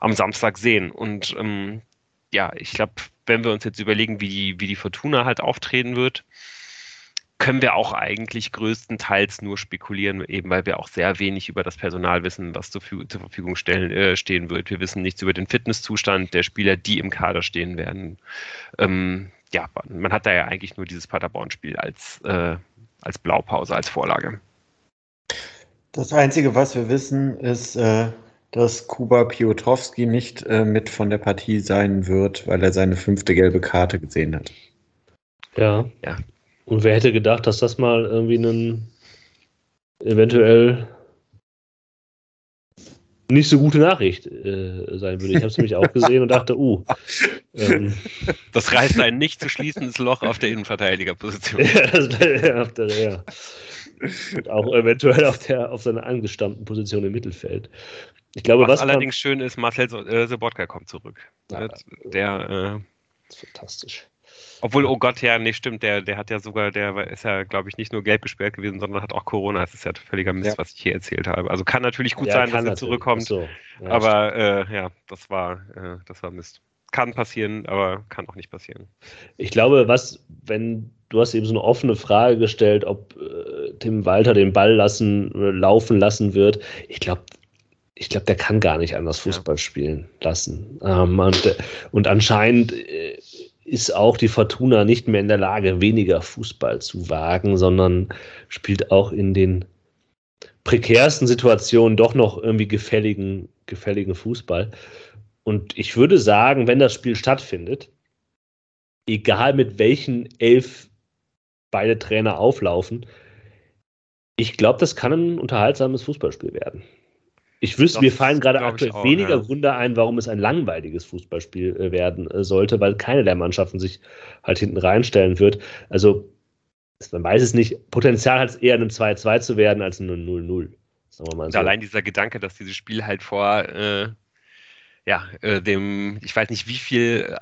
am Samstag sehen. Und ähm, ja, ich glaube, wenn wir uns jetzt überlegen, wie die, wie die Fortuna halt auftreten wird, können wir auch eigentlich größtenteils nur spekulieren, eben weil wir auch sehr wenig über das Personal wissen, was zur, zur Verfügung stellen, äh, stehen wird. Wir wissen nichts über den Fitnesszustand der Spieler, die im Kader stehen werden. Ähm, ja, man hat da ja eigentlich nur dieses Paderborn-Spiel als, äh, als Blaupause, als Vorlage. Das Einzige, was wir wissen, ist, äh, dass Kuba Piotrowski nicht äh, mit von der Partie sein wird, weil er seine fünfte gelbe Karte gesehen hat. Ja. ja. Und wer hätte gedacht, dass das mal irgendwie ein eventuell nicht so gute Nachricht äh, sein würde. Ich habe es nämlich auch gesehen und dachte, uh. Ähm, das reißt ein nicht zu schließendes Loch auf der Innenverteidigerposition. ja, ja. Und auch eventuell auf, der, auf seiner angestammten Position im Mittelfeld. Ich glaube, was, was allerdings man, schön ist, Marcel äh, Sobotka kommt zurück. Ja, der, äh, fantastisch. Obwohl, oh Gott, ja, nee, stimmt, der, der hat ja sogar, der ist ja, glaube ich, nicht nur gelb gesperrt gewesen, sondern hat auch Corona. Das ist ja völliger Mist, ja. was ich hier erzählt habe. Also kann natürlich gut ja, sein, dass er zurückkommt. So. Aber äh, ja, das war, äh, das war Mist. Kann passieren, aber kann auch nicht passieren. Ich glaube, was, wenn du hast eben so eine offene Frage gestellt, ob äh, Tim Walter den Ball lassen, äh, laufen lassen wird. Ich glaube, ich glaube, der kann gar nicht anders Fußball spielen lassen. Ähm, und, und anscheinend äh, ist auch die Fortuna nicht mehr in der Lage, weniger Fußball zu wagen, sondern spielt auch in den prekärsten Situationen doch noch irgendwie gefälligen, gefälligen Fußball. Und ich würde sagen, wenn das Spiel stattfindet, egal mit welchen elf beide Trainer auflaufen, ich glaube, das kann ein unterhaltsames Fußballspiel werden. Ich wüsste, mir fallen gerade aktuell auch, weniger ja. Gründe ein, warum es ein langweiliges Fußballspiel äh, werden äh, sollte, weil keine der Mannschaften sich halt hinten reinstellen wird. Also, man weiß es nicht, Potenzial hat es eher ein 2-2 zu werden als ein 0-0. So. Allein dieser Gedanke, dass dieses Spiel halt vor äh, ja, äh, dem, ich weiß nicht wie viel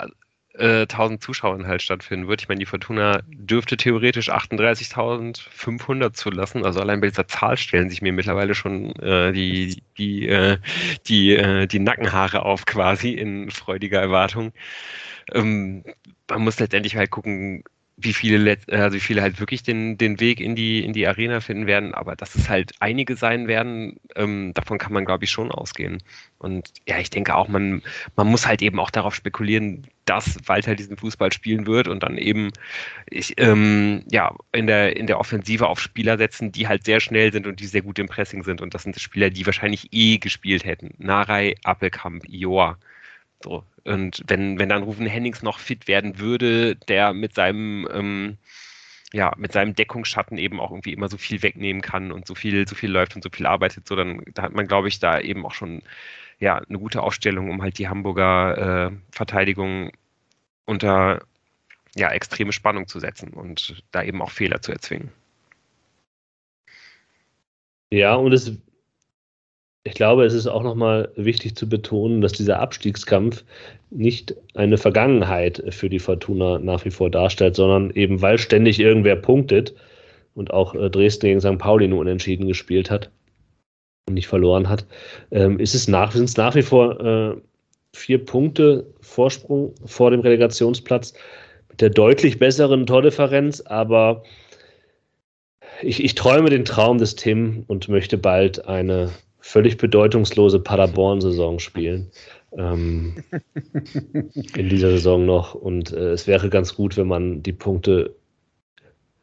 äh, 1000 Zuschauern halt stattfinden wird. Ich meine, die Fortuna dürfte theoretisch 38.500 zulassen. Also allein bei dieser Zahl stellen sich mir mittlerweile schon äh, die, die, äh, die, äh, die Nackenhaare auf quasi in freudiger Erwartung. Ähm, man muss letztendlich halt gucken, wie viele, also wie viele halt wirklich den, den Weg in die, in die Arena finden werden, aber dass es halt einige sein werden, ähm, davon kann man, glaube ich, schon ausgehen. Und ja, ich denke auch, man, man muss halt eben auch darauf spekulieren, dass Walter diesen Fußball spielen wird und dann eben ich, ähm, ja, in der, in der Offensive auf Spieler setzen, die halt sehr schnell sind und die sehr gut im Pressing sind. Und das sind Spieler, die wahrscheinlich eh gespielt hätten. Narei, Appelkamp, Joa. So. Und wenn, wenn dann Rufen Hennings noch fit werden würde, der mit seinem, ähm, ja, mit seinem Deckungsschatten eben auch irgendwie immer so viel wegnehmen kann und so viel, so viel läuft und so viel arbeitet, so dann da hat man, glaube ich, da eben auch schon ja, eine gute Aufstellung, um halt die Hamburger äh, Verteidigung unter ja, extreme Spannung zu setzen und da eben auch Fehler zu erzwingen. Ja, und es ich glaube, es ist auch nochmal wichtig zu betonen, dass dieser Abstiegskampf nicht eine Vergangenheit für die Fortuna nach wie vor darstellt, sondern eben weil ständig irgendwer punktet und auch äh, Dresden gegen St. Pauli nur unentschieden gespielt hat und nicht verloren hat, ähm, ist es nach, sind es nach wie vor äh, vier Punkte Vorsprung vor dem Relegationsplatz mit der deutlich besseren Tordifferenz, aber ich, ich träume den Traum des Tim und möchte bald eine völlig bedeutungslose Paderborn-Saison spielen. Ähm, in dieser Saison noch. Und äh, es wäre ganz gut, wenn man die Punkte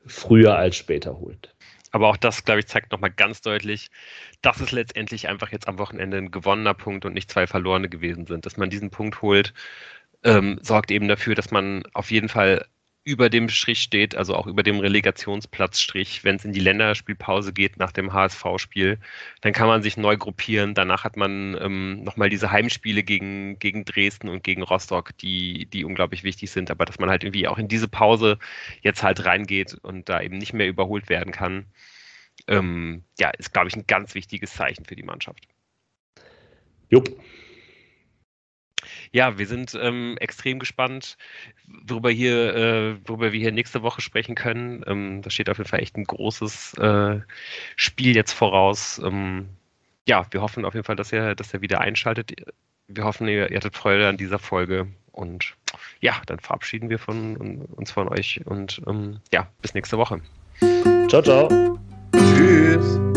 früher als später holt. Aber auch das, glaube ich, zeigt nochmal ganz deutlich, dass es letztendlich einfach jetzt am Wochenende ein gewonnener Punkt und nicht zwei verlorene gewesen sind. Dass man diesen Punkt holt, ähm, sorgt eben dafür, dass man auf jeden Fall über dem Strich steht, also auch über dem Relegationsplatzstrich, wenn es in die Länderspielpause geht nach dem HSV-Spiel, dann kann man sich neu gruppieren. Danach hat man ähm, nochmal diese Heimspiele gegen, gegen Dresden und gegen Rostock, die, die unglaublich wichtig sind, aber dass man halt irgendwie auch in diese Pause jetzt halt reingeht und da eben nicht mehr überholt werden kann, ähm, ja, ist, glaube ich, ein ganz wichtiges Zeichen für die Mannschaft. Jupp. Ja, wir sind ähm, extrem gespannt, worüber, hier, äh, worüber wir hier nächste Woche sprechen können. Ähm, da steht auf jeden Fall echt ein großes äh, Spiel jetzt voraus. Ähm, ja, wir hoffen auf jeden Fall, dass ihr, dass ihr wieder einschaltet. Wir hoffen, ihr, ihr hattet Freude an dieser Folge. Und ja, dann verabschieden wir von, uns von euch und ähm, ja, bis nächste Woche. Ciao, ciao. Tschüss.